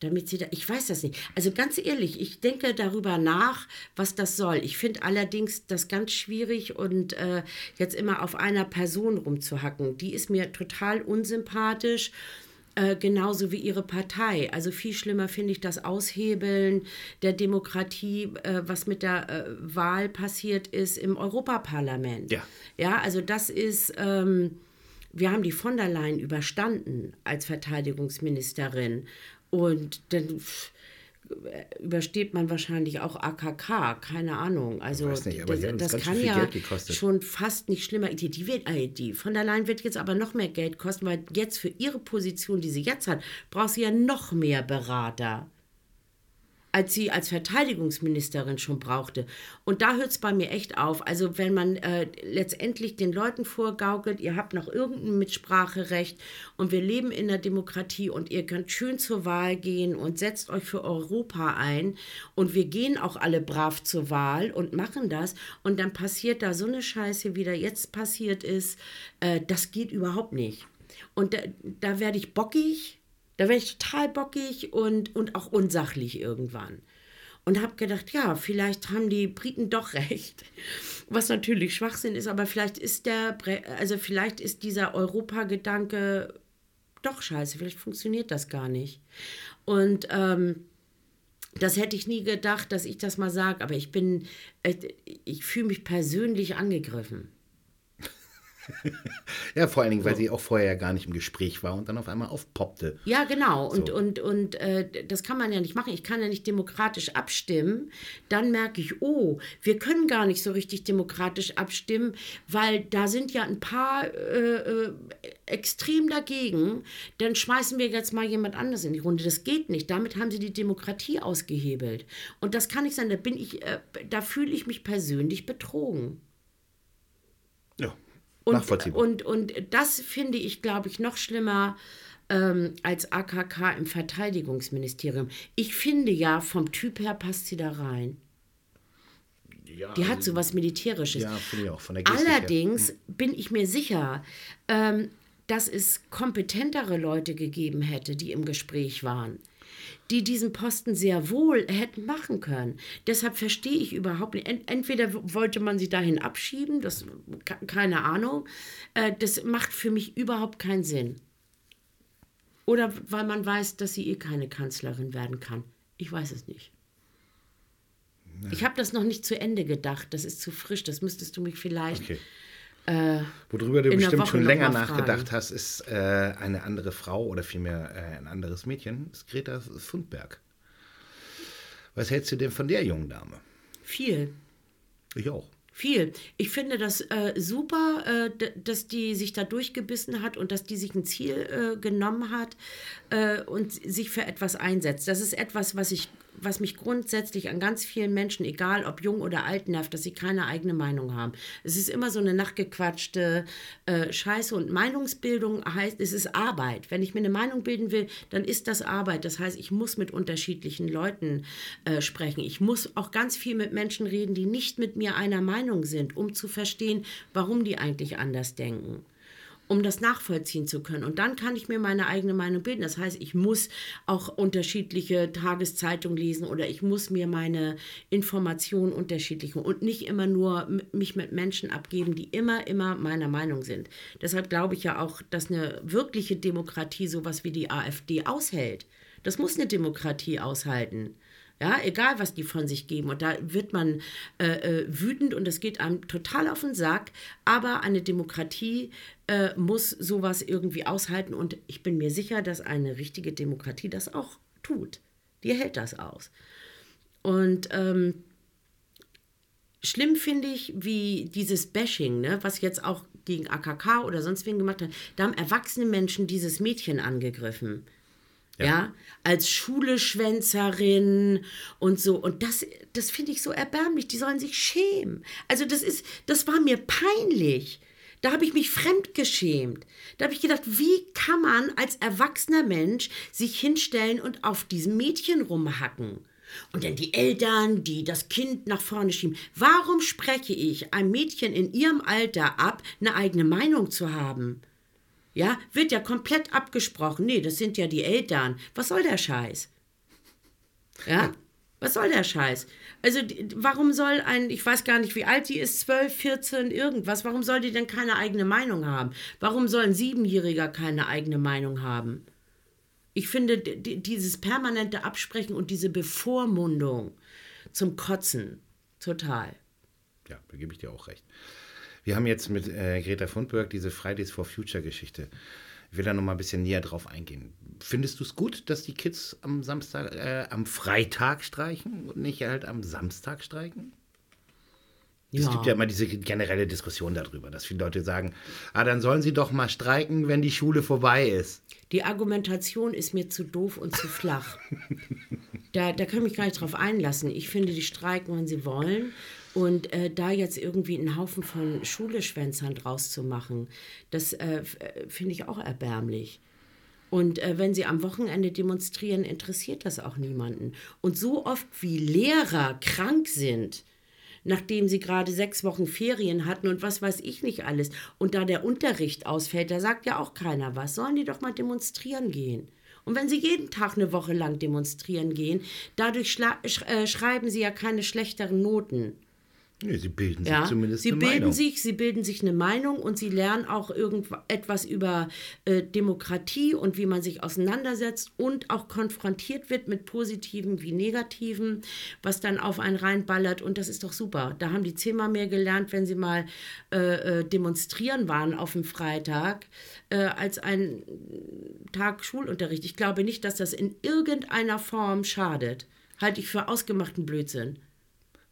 damit sie da, ich weiß das nicht. Also ganz ehrlich, ich denke darüber nach, was das soll. Ich finde allerdings das ganz schwierig und äh, jetzt immer auf einer Person rumzuhacken. Die ist mir total unsympathisch. Äh, genauso wie ihre Partei. Also viel schlimmer finde ich das Aushebeln der Demokratie, äh, was mit der äh, Wahl passiert ist im Europaparlament. Ja. Ja, also das ist, ähm, wir haben die von der Leyen überstanden als Verteidigungsministerin. Und dann übersteht man wahrscheinlich auch AKK, keine Ahnung. Also nicht, das, das kann ja schon fast nicht schlimmer. Die, die, wird, äh, die von der Leyen wird jetzt aber noch mehr Geld kosten, weil jetzt für ihre Position, die sie jetzt hat, braucht sie ja noch mehr Berater als sie als Verteidigungsministerin schon brauchte. Und da hört es bei mir echt auf. Also wenn man äh, letztendlich den Leuten vorgaukelt, ihr habt noch irgendein Mitspracherecht und wir leben in der Demokratie und ihr könnt schön zur Wahl gehen und setzt euch für Europa ein und wir gehen auch alle brav zur Wahl und machen das und dann passiert da so eine Scheiße, wie da jetzt passiert ist, äh, das geht überhaupt nicht. Und da, da werde ich bockig Da wäre ich total bockig und, und auch unsachlich irgendwann. Und habe gedacht, ja, vielleicht haben die Briten doch recht. Was natürlich Schwachsinn ist, aber vielleicht ist der, also vielleicht ist dieser Europagedanke doch scheiße, vielleicht funktioniert das gar nicht. Und ähm, das hätte ich nie gedacht, dass ich das mal sage, aber ich bin, äh, ich fühle mich persönlich angegriffen. ja, vor allen Dingen, weil so. sie auch vorher ja gar nicht im Gespräch war und dann auf einmal aufpoppte. Ja, genau. Und, so. und, und äh, das kann man ja nicht machen. Ich kann ja nicht demokratisch abstimmen. Dann merke ich, oh, wir können gar nicht so richtig demokratisch abstimmen, weil da sind ja ein paar äh, äh, extrem dagegen. Dann schmeißen wir jetzt mal jemand anders in die Runde. Das geht nicht. Damit haben sie die Demokratie ausgehebelt. Und das kann nicht sein. Da bin ich, äh, da fühle ich mich persönlich betrogen. Und. Und, und das finde ich, glaube ich, noch schlimmer ähm, als AKK im Verteidigungsministerium. Ich finde ja, vom Typ her passt sie da rein. Ja, die hat so was Militärisches. Ja, finde ich auch. Von der Gestik Allerdings her. Hm. bin ich mir sicher, ähm, dass es kompetentere Leute gegeben hätte, die im Gespräch waren die diesen Posten sehr wohl hätten machen können. Deshalb verstehe ich überhaupt nicht. Entweder wollte man sie dahin abschieben, das keine Ahnung. Äh, das macht für mich überhaupt keinen Sinn. Oder weil man weiß, dass sie eh keine Kanzlerin werden kann. Ich weiß es nicht. Ja. Ich habe das noch nicht zu Ende gedacht. Das ist zu frisch. Das müsstest du mich vielleicht okay. Äh, Worüber du bestimmt schon länger nachgedacht hast, ist äh, eine andere Frau oder vielmehr äh, ein anderes Mädchen, ist Greta Thunberg. Was hältst du denn von der jungen Dame? Viel. Ich auch. Viel. Ich finde das äh, super, äh, dass die sich da durchgebissen hat und dass die sich ein Ziel äh, genommen hat äh, und sich für etwas einsetzt. Das ist etwas, was ich was mich grundsätzlich an ganz vielen Menschen, egal ob jung oder alt, nervt, dass sie keine eigene Meinung haben. Es ist immer so eine nachgequatschte äh, Scheiße und Meinungsbildung heißt, es ist Arbeit. Wenn ich mir eine Meinung bilden will, dann ist das Arbeit. Das heißt, ich muss mit unterschiedlichen Leuten äh, sprechen. Ich muss auch ganz viel mit Menschen reden, die nicht mit mir einer Meinung sind, um zu verstehen, warum die eigentlich anders denken um das nachvollziehen zu können. Und dann kann ich mir meine eigene Meinung bilden. Das heißt, ich muss auch unterschiedliche Tageszeitungen lesen oder ich muss mir meine Informationen unterschiedlich und nicht immer nur mich mit Menschen abgeben, die immer, immer meiner Meinung sind. Deshalb glaube ich ja auch, dass eine wirkliche Demokratie sowas wie die AfD aushält. Das muss eine Demokratie aushalten. Ja, egal was die von sich geben. Und da wird man äh, äh, wütend und es geht einem total auf den Sack. Aber eine Demokratie äh, muss sowas irgendwie aushalten. Und ich bin mir sicher, dass eine richtige Demokratie das auch tut. Die hält das aus. Und ähm, schlimm finde ich, wie dieses Bashing, ne, was jetzt auch gegen AKK oder sonst wen gemacht hat, da haben erwachsene Menschen dieses Mädchen angegriffen. Ja. ja. als Schuleschwänzerin und so. Und das, das finde ich so erbärmlich. Die sollen sich schämen. Also, das ist, das war mir peinlich. Da habe ich mich fremdgeschämt. Da habe ich gedacht, wie kann man als erwachsener Mensch sich hinstellen und auf diesem Mädchen rumhacken? Und dann die Eltern, die das Kind nach vorne schieben. Warum spreche ich einem Mädchen in ihrem Alter ab, eine eigene Meinung zu haben? Ja, wird ja komplett abgesprochen. Nee, das sind ja die Eltern. Was soll der Scheiß? Ja, was soll der Scheiß? Also, warum soll ein, ich weiß gar nicht, wie alt die ist, 12, 14, irgendwas, warum soll die denn keine eigene Meinung haben? Warum soll ein Siebenjähriger keine eigene Meinung haben? Ich finde dieses permanente Absprechen und diese Bevormundung zum Kotzen total. Ja, da gebe ich dir auch recht. Wir haben jetzt mit äh, Greta Thunberg diese Fridays for Future Geschichte. Ich will da noch mal ein bisschen näher drauf eingehen. Findest du es gut, dass die Kids am Samstag, äh, am Freitag streichen und nicht halt am Samstag streiken? Ja. Es gibt ja immer diese generelle Diskussion darüber, dass viele Leute sagen, ah, dann sollen sie doch mal streiken, wenn die Schule vorbei ist. Die Argumentation ist mir zu doof und zu flach. da, da kann ich mich gar nicht drauf einlassen. Ich finde, die streiken, wenn sie wollen. Und äh, da jetzt irgendwie einen Haufen von Schuleschwänzern draus zu machen, das äh, äh, finde ich auch erbärmlich. Und äh, wenn sie am Wochenende demonstrieren, interessiert das auch niemanden. Und so oft wie Lehrer krank sind, nachdem sie gerade sechs Wochen Ferien hatten und was weiß ich nicht alles, und da der Unterricht ausfällt, da sagt ja auch keiner was, sollen die doch mal demonstrieren gehen. Und wenn sie jeden Tag eine Woche lang demonstrieren gehen, dadurch äh, schreiben sie ja keine schlechteren Noten. Nee, sie bilden sich ja, zumindest sie eine bilden Meinung. Sich, sie bilden sich eine Meinung und sie lernen auch etwas über äh, Demokratie und wie man sich auseinandersetzt und auch konfrontiert wird mit Positiven wie Negativen, was dann auf einen reinballert. Und das ist doch super. Da haben die zehnmal mehr gelernt, wenn sie mal äh, äh demonstrieren waren auf dem Freitag, äh, als ein Tag Schulunterricht. Ich glaube nicht, dass das in irgendeiner Form schadet. Halte ich für ausgemachten Blödsinn.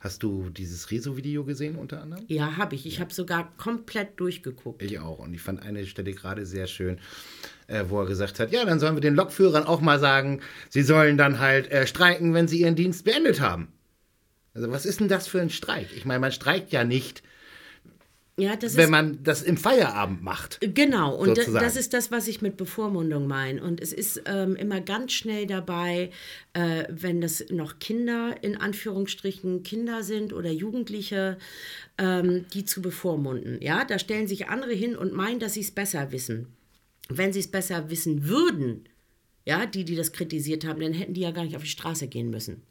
Hast du dieses Rezo-Video gesehen unter anderem? Ja, habe ich. Ich habe sogar komplett durchgeguckt. Ich auch. Und ich fand eine Stelle gerade sehr schön, äh, wo er gesagt hat, ja, dann sollen wir den Lokführern auch mal sagen, sie sollen dann halt äh, streiken, wenn sie ihren Dienst beendet haben. Also was ist denn das für ein Streik? Ich meine, man streikt ja nicht, ja, wenn man das im Feierabend macht. Genau, und sozusagen. das ist das, was ich mit Bevormundung meine. Und es ist ähm, immer ganz schnell dabei, äh, wenn das noch Kinder, in Anführungsstrichen Kinder sind oder Jugendliche, ähm, die zu bevormunden. Ja, da stellen sich andere hin und meinen, dass sie es besser wissen. Wenn sie es besser wissen würden, ja, die, die das kritisiert haben, dann hätten die ja gar nicht auf die Straße gehen müssen.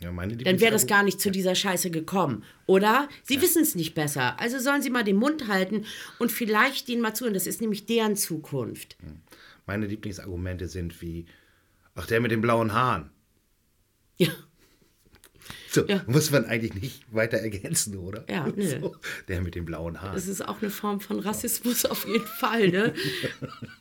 Ja, dann wäre das gar nicht zu dieser Scheiße gekommen, oder? Sie ja. wissen es nicht besser. Also sollen sie mal den Mund halten und vielleicht denen mal zuhören. Das ist nämlich deren Zukunft. Hm. Meine Lieblingsargumente sind wie, ach, der mit den blauen Haaren. Ja. So, ja. muss man eigentlich nicht weiter ergänzen, oder? Ja, nö. So, der mit den blauen Haaren. Das ist auch eine Form von Rassismus auf jeden Fall, ne?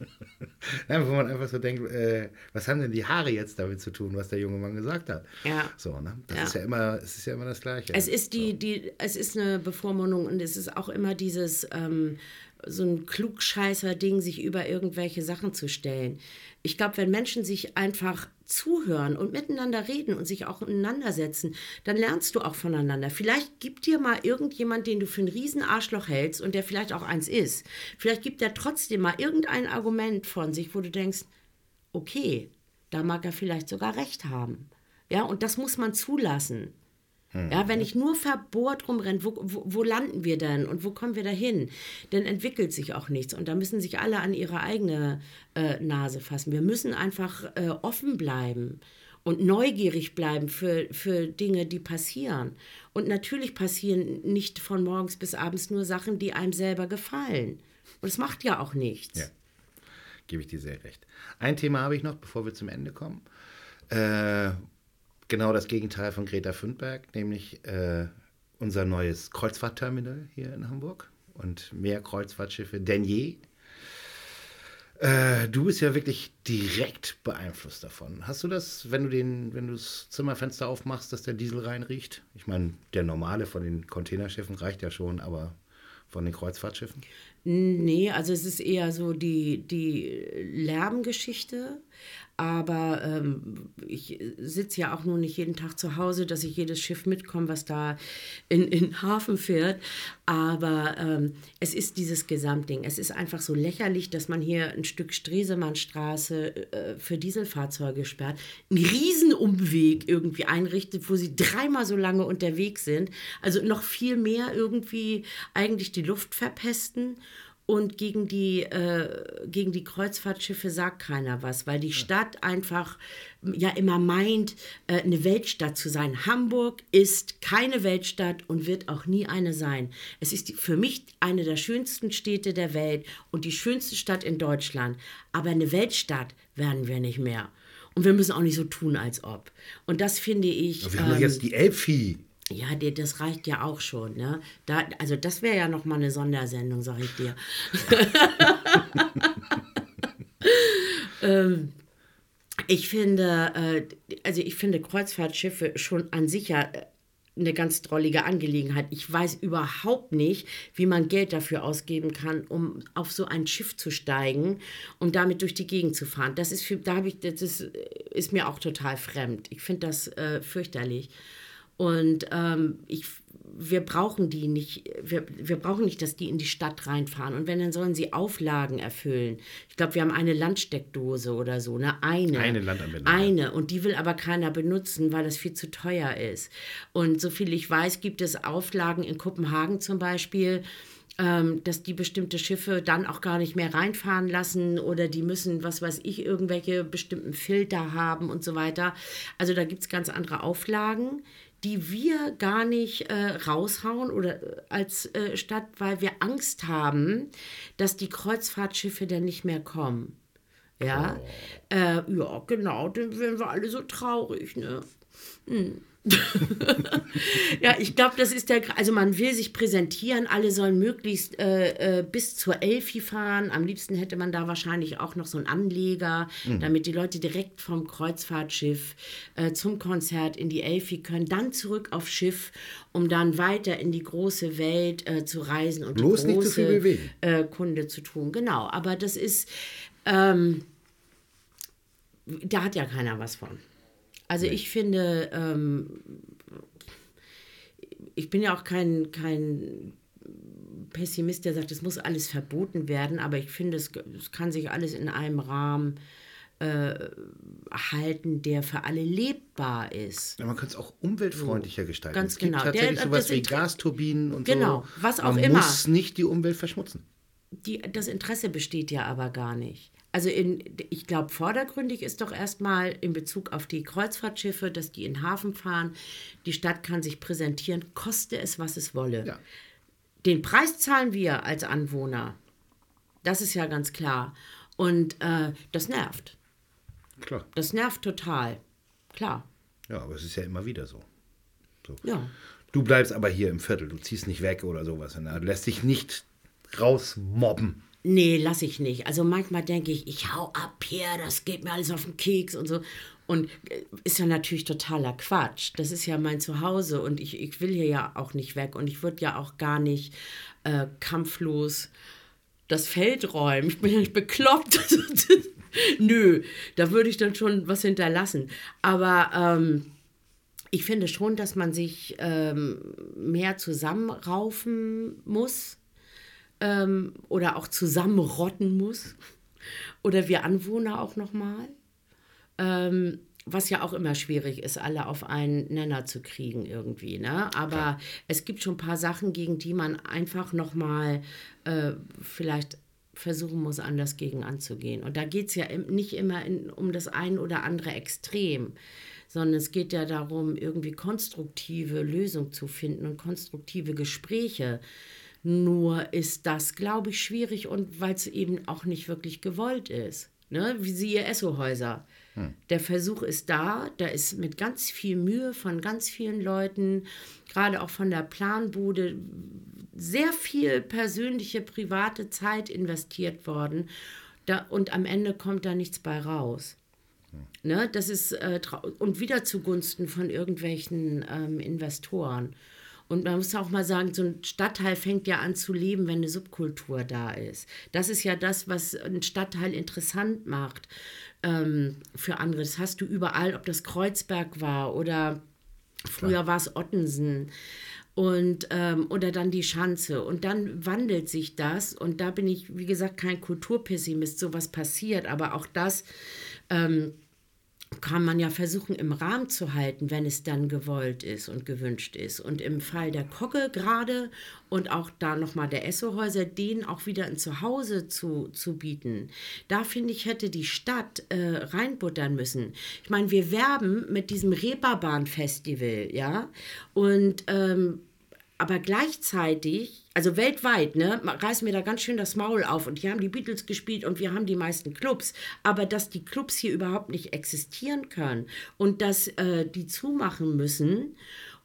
ja, wo man einfach so denkt, äh, was haben denn die Haare jetzt damit zu tun, was der junge Mann gesagt hat? Ja. So, ne? Das ja. ist ja immer, es ist ja immer das Gleiche. Es ist die, so. die, es ist eine Bevormundung und es ist auch immer dieses, ähm, so ein Klugscheißer-Ding, sich über irgendwelche Sachen zu stellen. Ich glaube, wenn Menschen sich einfach zuhören und miteinander reden und sich auch auseinandersetzen, dann lernst du auch voneinander. Vielleicht gibt dir mal irgendjemand, den du für ein Riesenarschloch hältst und der vielleicht auch eins ist. Vielleicht gibt er trotzdem mal irgendein Argument von sich, wo du denkst, okay, da mag er vielleicht sogar recht haben. Ja, und das muss man zulassen. Hm. Ja, wenn ich nur verbohrt rumrenne, wo, wo, wo, landen wir denn und wo kommen wir da hin? Dann entwickelt sich auch nichts und da müssen sich alle an ihre eigene äh, Nase fassen. Wir müssen einfach äh, offen bleiben und neugierig bleiben für, für Dinge, die passieren. Und natürlich passieren nicht von morgens bis abends nur Sachen, die einem selber gefallen. Und es macht ja auch nichts. Ja, gebe ich dir sehr recht. Ein Thema habe ich noch, bevor wir zum Ende kommen. Äh, genau das Gegenteil von Greta Thunberg, nämlich äh, unser neues Kreuzfahrtterminal hier in Hamburg und mehr Kreuzfahrtschiffe denn je. Äh, du bist ja wirklich direkt beeinflusst davon. Hast du das, wenn du den, wenn du das Zimmerfenster aufmachst, dass der Diesel reinriecht? Ich meine, der normale von den Containerschiffen reicht ja schon, aber von den Kreuzfahrtschiffen? Nee, also es ist eher so die, die Lärmgeschichte. Aber ähm, ich sitze ja auch nur nicht jeden Tag zu Hause, dass ich jedes Schiff mitkomme, was da in den Hafen fährt. Aber ähm, es ist dieses Gesamtding. Es ist einfach so lächerlich, dass man hier ein Stück Stresemannstraße äh, für Dieselfahrzeuge sperrt, einen Riesenumweg irgendwie einrichtet, wo sie dreimal so lange unterwegs sind. Also noch viel mehr irgendwie eigentlich die Luft verpesten. Und gegen die, äh, gegen die Kreuzfahrtschiffe sagt keiner was, weil die Stadt einfach ja immer meint, äh, eine Weltstadt zu sein. Hamburg ist keine Weltstadt und wird auch nie eine sein. Es ist die, für mich eine der schönsten Städte der Welt und die schönste Stadt in Deutschland. Aber eine Weltstadt werden wir nicht mehr. Und wir müssen auch nicht so tun, als ob. Und das finde ich. Wir haben ähm, jetzt die Elbvieh. Ja, das reicht ja auch schon. Ne? Da, also das wäre ja noch mal eine Sondersendung, sag ich dir. ähm, ich finde, äh, also ich finde Kreuzfahrtschiffe schon an sich ja äh, eine ganz drollige Angelegenheit. Ich weiß überhaupt nicht, wie man Geld dafür ausgeben kann, um auf so ein Schiff zu steigen und damit durch die Gegend zu fahren. Das ist, für, da ich, das ist, ist mir auch total fremd. Ich finde das äh, fürchterlich. Und ähm, ich, wir brauchen die nicht, wir, wir brauchen nicht, dass die in die Stadt reinfahren. Und wenn, dann sollen sie Auflagen erfüllen. Ich glaube, wir haben eine Landsteckdose oder so, ne? Eine. Eine Landanwendung. Eine. Und die will aber keiner benutzen, weil das viel zu teuer ist. Und soviel ich weiß, gibt es Auflagen in Kopenhagen zum Beispiel, ähm, dass die bestimmte Schiffe dann auch gar nicht mehr reinfahren lassen oder die müssen, was weiß ich, irgendwelche bestimmten Filter haben und so weiter. Also da gibt es ganz andere Auflagen, die wir gar nicht äh, raushauen oder äh, als äh, Stadt, weil wir Angst haben, dass die Kreuzfahrtschiffe dann nicht mehr kommen. Ja, oh. äh, ja, genau, dann werden wir alle so traurig, ne? Hm. ja, ich glaube, das ist der, also man will sich präsentieren, alle sollen möglichst äh, äh, bis zur Elfi fahren. Am liebsten hätte man da wahrscheinlich auch noch so einen Anleger, mhm. damit die Leute direkt vom Kreuzfahrtschiff äh, zum Konzert in die Elfi können, dann zurück aufs Schiff, um dann weiter in die große Welt äh, zu reisen und Bloß die große äh, Kunde zu tun. Genau, aber das ist, ähm, da hat ja keiner was von. Also ich finde, ähm, ich bin ja auch kein, kein Pessimist, der sagt, es muss alles verboten werden, aber ich finde, es, es kann sich alles in einem Rahmen äh, halten, der für alle lebbar ist. Ja, man kann es auch umweltfreundlicher so, gestalten. Ganz es gibt genau. tatsächlich der, sowas wie Gasturbinen und genau, so. was auch man immer. Man muss nicht die Umwelt verschmutzen. Die, das Interesse besteht ja aber gar nicht. Also in, ich glaube, vordergründig ist doch erstmal in Bezug auf die Kreuzfahrtschiffe, dass die in den Hafen fahren. Die Stadt kann sich präsentieren, koste es, was es wolle. Ja. Den Preis zahlen wir als Anwohner. Das ist ja ganz klar. Und äh, das nervt. Klar. Das nervt total. Klar. Ja, aber es ist ja immer wieder so. so. Ja. Du bleibst aber hier im Viertel, du ziehst nicht weg oder sowas. Du lässt dich nicht rausmobben. Nee, lass ich nicht. Also manchmal denke ich, ich hau ab hier, das geht mir alles auf den Keks und so. Und äh, ist ja natürlich totaler Quatsch. Das ist ja mein Zuhause und ich, ich will hier ja auch nicht weg und ich würde ja auch gar nicht äh, kampflos das Feld räumen. Ich bin ja nicht bekloppt. Nö, da würde ich dann schon was hinterlassen. Aber ähm, ich finde schon, dass man sich ähm, mehr zusammenraufen muss ähm, oder auch zusammenrotten muss. Oder wir Anwohner auch nochmal. Ähm, was ja auch immer schwierig ist, alle auf einen Nenner zu kriegen irgendwie. Ne? Aber Klar. es gibt schon ein paar Sachen, gegen die man einfach nochmal äh, vielleicht versuchen muss, anders gegen anzugehen. Und da geht es ja nicht immer in, um das ein oder andere Extrem, sondern es geht ja darum, irgendwie konstruktive Lösungen zu finden und konstruktive Gespräche nur ist das, glaube ich, schwierig und weil es eben auch nicht wirklich gewollt ist. Ne? Wie siehe Essohäuser. Hm. Der Versuch ist da, da ist mit ganz viel Mühe von ganz vielen Leuten, gerade auch von der Planbude, sehr viel persönliche, private Zeit investiert worden. Da, und am Ende kommt da nichts bei raus. Hm. Ne, das ist äh, und wieder zugunsten von irgendwelchen ähm, Investoren. Und man muss auch mal sagen, so ein Stadtteil fängt ja an zu leben, wenn eine Subkultur da ist. Das ist ja das, was ein Stadtteil interessant macht ähm, für andere. Das hast du überall, ob das Kreuzberg war oder früher war es Ottensen und ähm, oder dann die Schanze und dann wandelt sich das und da bin ich wie gesagt kein Kulturpessimist sowas passiert aber auch das ähm, kann man ja versuchen, im Rahmen zu halten, wenn es dann gewollt ist und gewünscht ist. Und im Fall der Kocke gerade und auch da nochmal der Essohäuser, denen auch wieder ein Zuhause zu, zu bieten, da finde ich, hätte die Stadt äh, reinbuttern müssen. Ich meine, wir werben mit diesem Reeperbahn-Festival, ja, und ähm, aber gleichzeitig, also weltweit, ne, reißen wir da ganz schön das Maul auf und die haben die Beatles gespielt und wir haben die meisten Clubs, aber dass die Clubs hier überhaupt nicht existieren können und dass äh, die zumachen müssen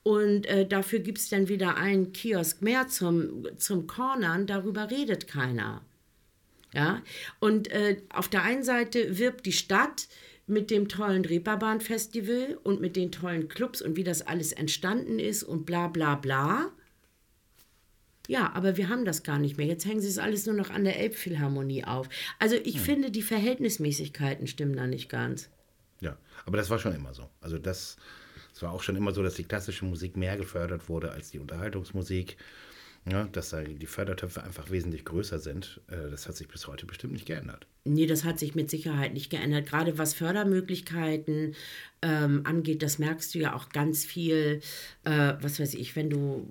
und äh, dafür gibt es dann wieder einen Kiosk mehr zum, zum Cornern, darüber redet keiner. Ja, und äh, auf der einen Seite wirbt die Stadt mit dem tollen Reeperbahn-Festival und mit den tollen Clubs und wie das alles entstanden ist und bla bla bla. Ja, aber wir haben das gar nicht mehr. Jetzt hängen sie es alles nur noch an der Elbphilharmonie auf. Also ich hm. finde, die Verhältnismäßigkeiten stimmen da nicht ganz. Ja, aber das war schon immer so. Also das, es war auch schon immer so, dass die klassische Musik mehr gefördert wurde als die Unterhaltungsmusik. Ja, dass da die Fördertöpfe einfach wesentlich größer sind. Äh, das hat sich bis heute bestimmt nicht geändert. Nee, das hat sich mit Sicherheit nicht geändert. Gerade was Fördermöglichkeiten ähm, angeht, das merkst du ja auch ganz viel, äh, was weiß ich, wenn du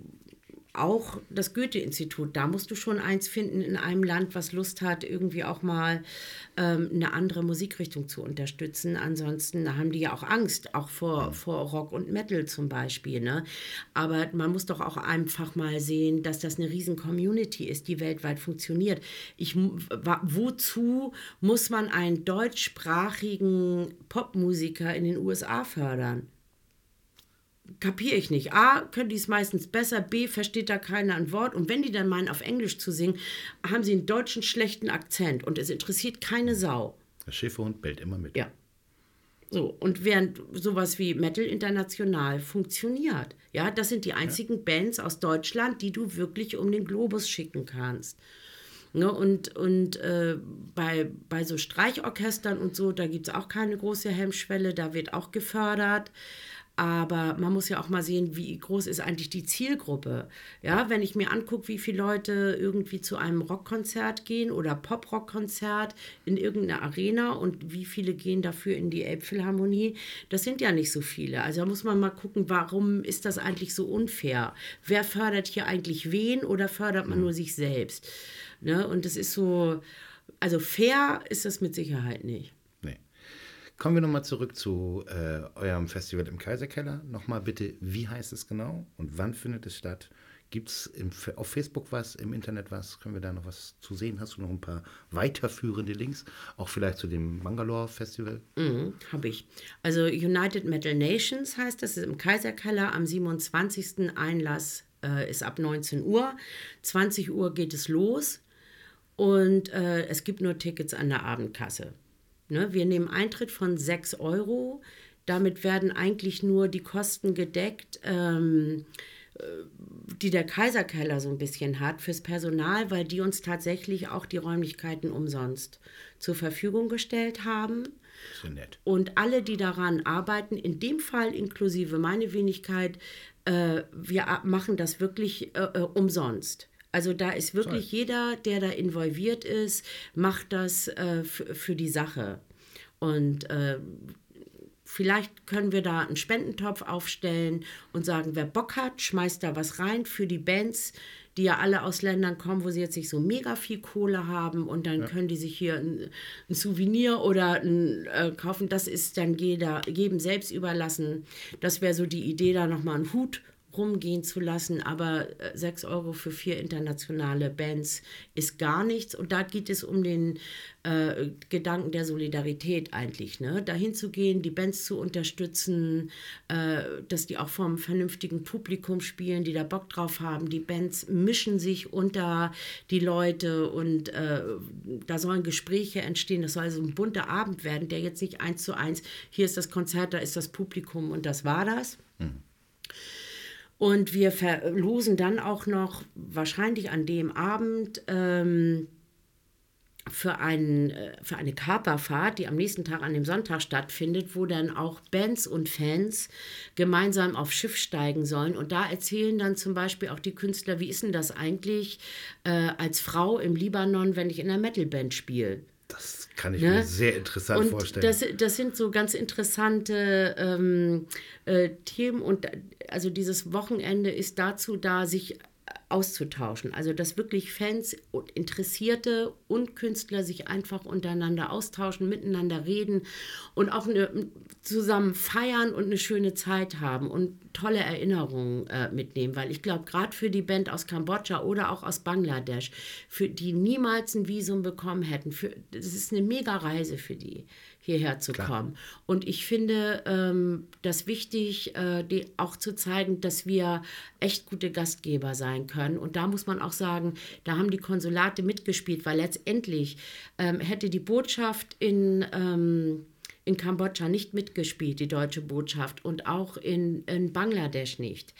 auch das Goethe-Institut, da musst du schon eins finden in einem Land, was Lust hat, irgendwie auch mal ähm, eine andere Musikrichtung zu unterstützen. Ansonsten haben die ja auch Angst, auch vor, vor Rock und Metal zum Beispiel. Ne? Aber man muss doch auch einfach mal sehen, dass das eine riesen Community ist, die weltweit funktioniert. Ich, wozu muss man einen deutschsprachigen Popmusiker in den USA fördern? Kapiere ich nicht. A, können die es meistens besser, B, versteht da keiner ein Wort. Und wenn die dann meinen, auf Englisch zu singen, haben sie einen deutschen schlechten Akzent und es interessiert keine Sau. Der Schäferhund bellt immer mit. Ja. So, und während sowas wie Metal International funktioniert, ja, das sind die einzigen ja. Bands aus Deutschland, die du wirklich um den Globus schicken kannst. Ne, und und äh, bei, bei so Streichorchestern und so, da gibt es auch keine große Hemmschwelle, da wird auch gefördert. Aber man muss ja auch mal sehen, wie groß ist eigentlich die Zielgruppe. Ja, wenn ich mir angucke, wie viele Leute irgendwie zu einem Rockkonzert gehen oder Pop-Rock-Konzert in irgendeiner Arena und wie viele gehen dafür in die Elbphilharmonie, das sind ja nicht so viele. Also da muss man mal gucken, warum ist das eigentlich so unfair? Wer fördert hier eigentlich wen oder fördert man nur sich selbst? Ne? Und das ist so, also fair ist das mit Sicherheit nicht. Kommen wir nochmal zurück zu äh, eurem Festival im Kaiserkeller. Nochmal bitte, wie heißt es genau und wann findet es statt? Gibt es auf Facebook was, im Internet was? Können wir da noch was zu sehen? Hast du noch ein paar weiterführende Links? Auch vielleicht zu dem Bangalore Festival? Mhm, Habe ich. Also United Metal Nations heißt das, ist im Kaiserkeller am 27. Einlass äh, ist ab 19 Uhr. 20 Uhr geht es los und äh, es gibt nur Tickets an der Abendkasse. Ne? Wir nehmen Eintritt von 6 Euro. Damit werden eigentlich nur die Kosten gedeckt, ähm, äh, die der Kaiserkeller so ein bisschen hat fürs Personal, weil die uns tatsächlich auch die Räumlichkeiten umsonst zur Verfügung gestellt haben. So nett. Und alle, die daran arbeiten, in dem Fall inklusive meine Wenigkeit, äh, wir machen das wirklich äh, äh umsonst. Also da ist wirklich Toll. jeder, der da involviert ist, macht das äh, für die Sache. Und äh, vielleicht können wir da einen Spendentopf aufstellen und sagen, wer Bock hat, schmeißt da was rein für die Bands, die ja alle aus Ländern kommen, wo sie jetzt nicht so mega viel Kohle haben und dann ja. können die sich hier ein, ein Souvenir oder ein, äh, kaufen. Das ist dann jeder, jedem selbst überlassen. Das wäre so die Idee, da nochmal einen Hut rumgehen zu lassen, aber 6 äh, Euro für vier internationale Bands ist gar nichts. Und da geht es um den äh, Gedanken der Solidarität eigentlich, ne? dahin zu gehen, die Bands zu unterstützen, äh, dass die auch vom vernünftigen Publikum spielen, die da Bock drauf haben. Die Bands mischen sich unter die Leute und äh, da sollen Gespräche entstehen. Das soll so ein bunter Abend werden, der jetzt nicht eins zu eins, hier ist das Konzert, da ist das Publikum und das war das. Mhm. Und wir verlosen dann auch noch wahrscheinlich an dem Abend ähm, für, einen, äh, für eine Kaperfahrt, die am nächsten Tag an dem Sonntag stattfindet, wo dann auch Bands und Fans gemeinsam auf Schiff steigen sollen. Und da erzählen dann zum Beispiel auch die Künstler, wie ist denn das eigentlich äh, als Frau im Libanon, wenn ich in einer Metalband spiele? Das kann ich ne? mir sehr interessant und vorstellen. Das, das sind so ganz interessante ähm, äh, Themen und also dieses Wochenende ist dazu da, sich auszutauschen. Also dass wirklich Fans und Interessierte und Künstler sich einfach untereinander austauschen, miteinander reden und auch eine, zusammen feiern und eine schöne Zeit haben und tolle Erinnerungen äh, mitnehmen. Weil ich glaube, gerade für die Band aus Kambodscha oder auch aus Bangladesch, für die niemals ein Visum bekommen hätten, für, das ist eine mega Reise für die hierher zu Klar. kommen. Und ich finde ähm, das wichtig, äh, die, auch zu zeigen, dass wir echt gute Gastgeber sein können. Und da muss man auch sagen, da haben die Konsulate mitgespielt, weil letztendlich ähm, hätte die Botschaft in... Ähm, in Kambodscha nicht mitgespielt, die deutsche Botschaft, und auch in, in Bangladesch nicht,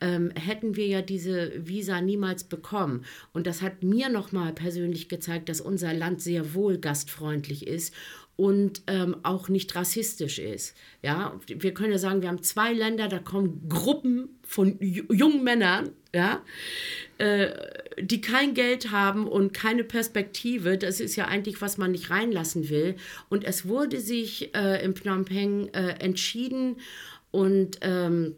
ähm, hätten wir ja diese Visa niemals bekommen. Und das hat mir nochmal persönlich gezeigt, dass unser Land sehr wohl gastfreundlich ist und ähm, auch nicht rassistisch ist. Ja, wir können ja sagen, wir haben zwei Länder, da kommen Gruppen von jungen Männern, ja, äh, die kein Geld haben und keine Perspektive. Das ist ja eigentlich, was man nicht reinlassen will. Und es wurde sich äh, in Phnom Penh äh, entschieden und ähm,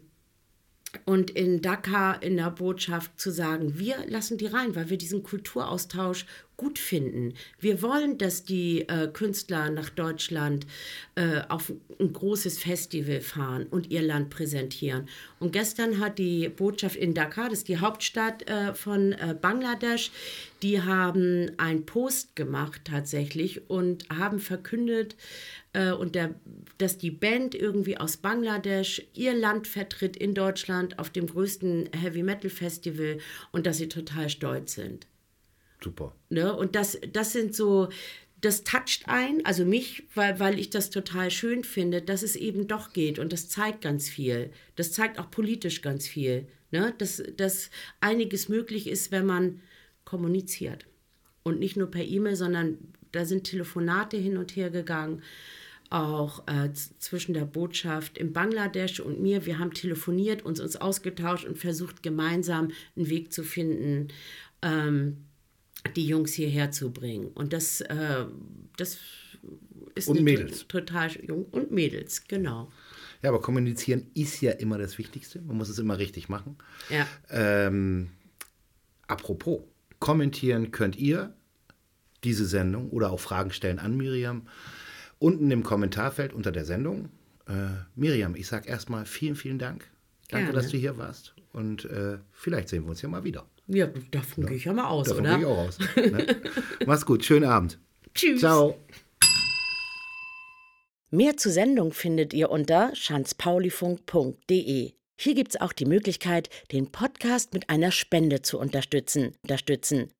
und in Dakar in der Botschaft zu sagen, wir lassen die rein, weil wir diesen Kulturaustausch gut finden. Wir wollen, dass die äh, Künstler nach Deutschland äh, auf ein großes Festival fahren und ihr Land präsentieren. Und gestern hat die Botschaft in Dakar, das ist die Hauptstadt äh, von äh, Bangladesch, die haben einen Post gemacht tatsächlich und haben verkündet, äh, und der, dass die Band irgendwie aus Bangladesch ihr Land vertritt in Deutschland auf dem größten Heavy Metal Festival und dass sie total stolz sind. Super. Ne? Und das, das sind so, das toucht ein, also mich, weil, weil ich das total schön finde, dass es eben doch geht und das zeigt ganz viel. Das zeigt auch politisch ganz viel, ne? dass, dass einiges möglich ist, wenn man kommuniziert. Und nicht nur per E-Mail, sondern da sind Telefonate hin und her gegangen, auch äh, zwischen der Botschaft in Bangladesch und mir. Wir haben telefoniert, uns, uns ausgetauscht und versucht, gemeinsam einen Weg zu finden, ähm, die Jungs hierher zu bringen. Und das, äh, das ist und Mädels. total jung und Mädels, genau. Ja, aber kommunizieren ist ja immer das Wichtigste. Man muss es immer richtig machen. Ja. Ähm, apropos, kommentieren könnt ihr diese Sendung oder auch Fragen stellen an Miriam unten im Kommentarfeld unter der Sendung. Äh, Miriam, ich sage erstmal vielen, vielen Dank. Danke, Gerne. dass du hier warst. Und äh, vielleicht sehen wir uns ja mal wieder. Ja, davon gehe ich ja mal aus, Davon oder? gehe ich auch aus. Ne? Mach's gut, schönen Abend. Tschüss. Ciao. Mehr zur Sendung findet ihr unter schanzpaulifunk.de. Hier gibt's auch die Möglichkeit, den Podcast mit einer Spende zu unterstützen. unterstützen.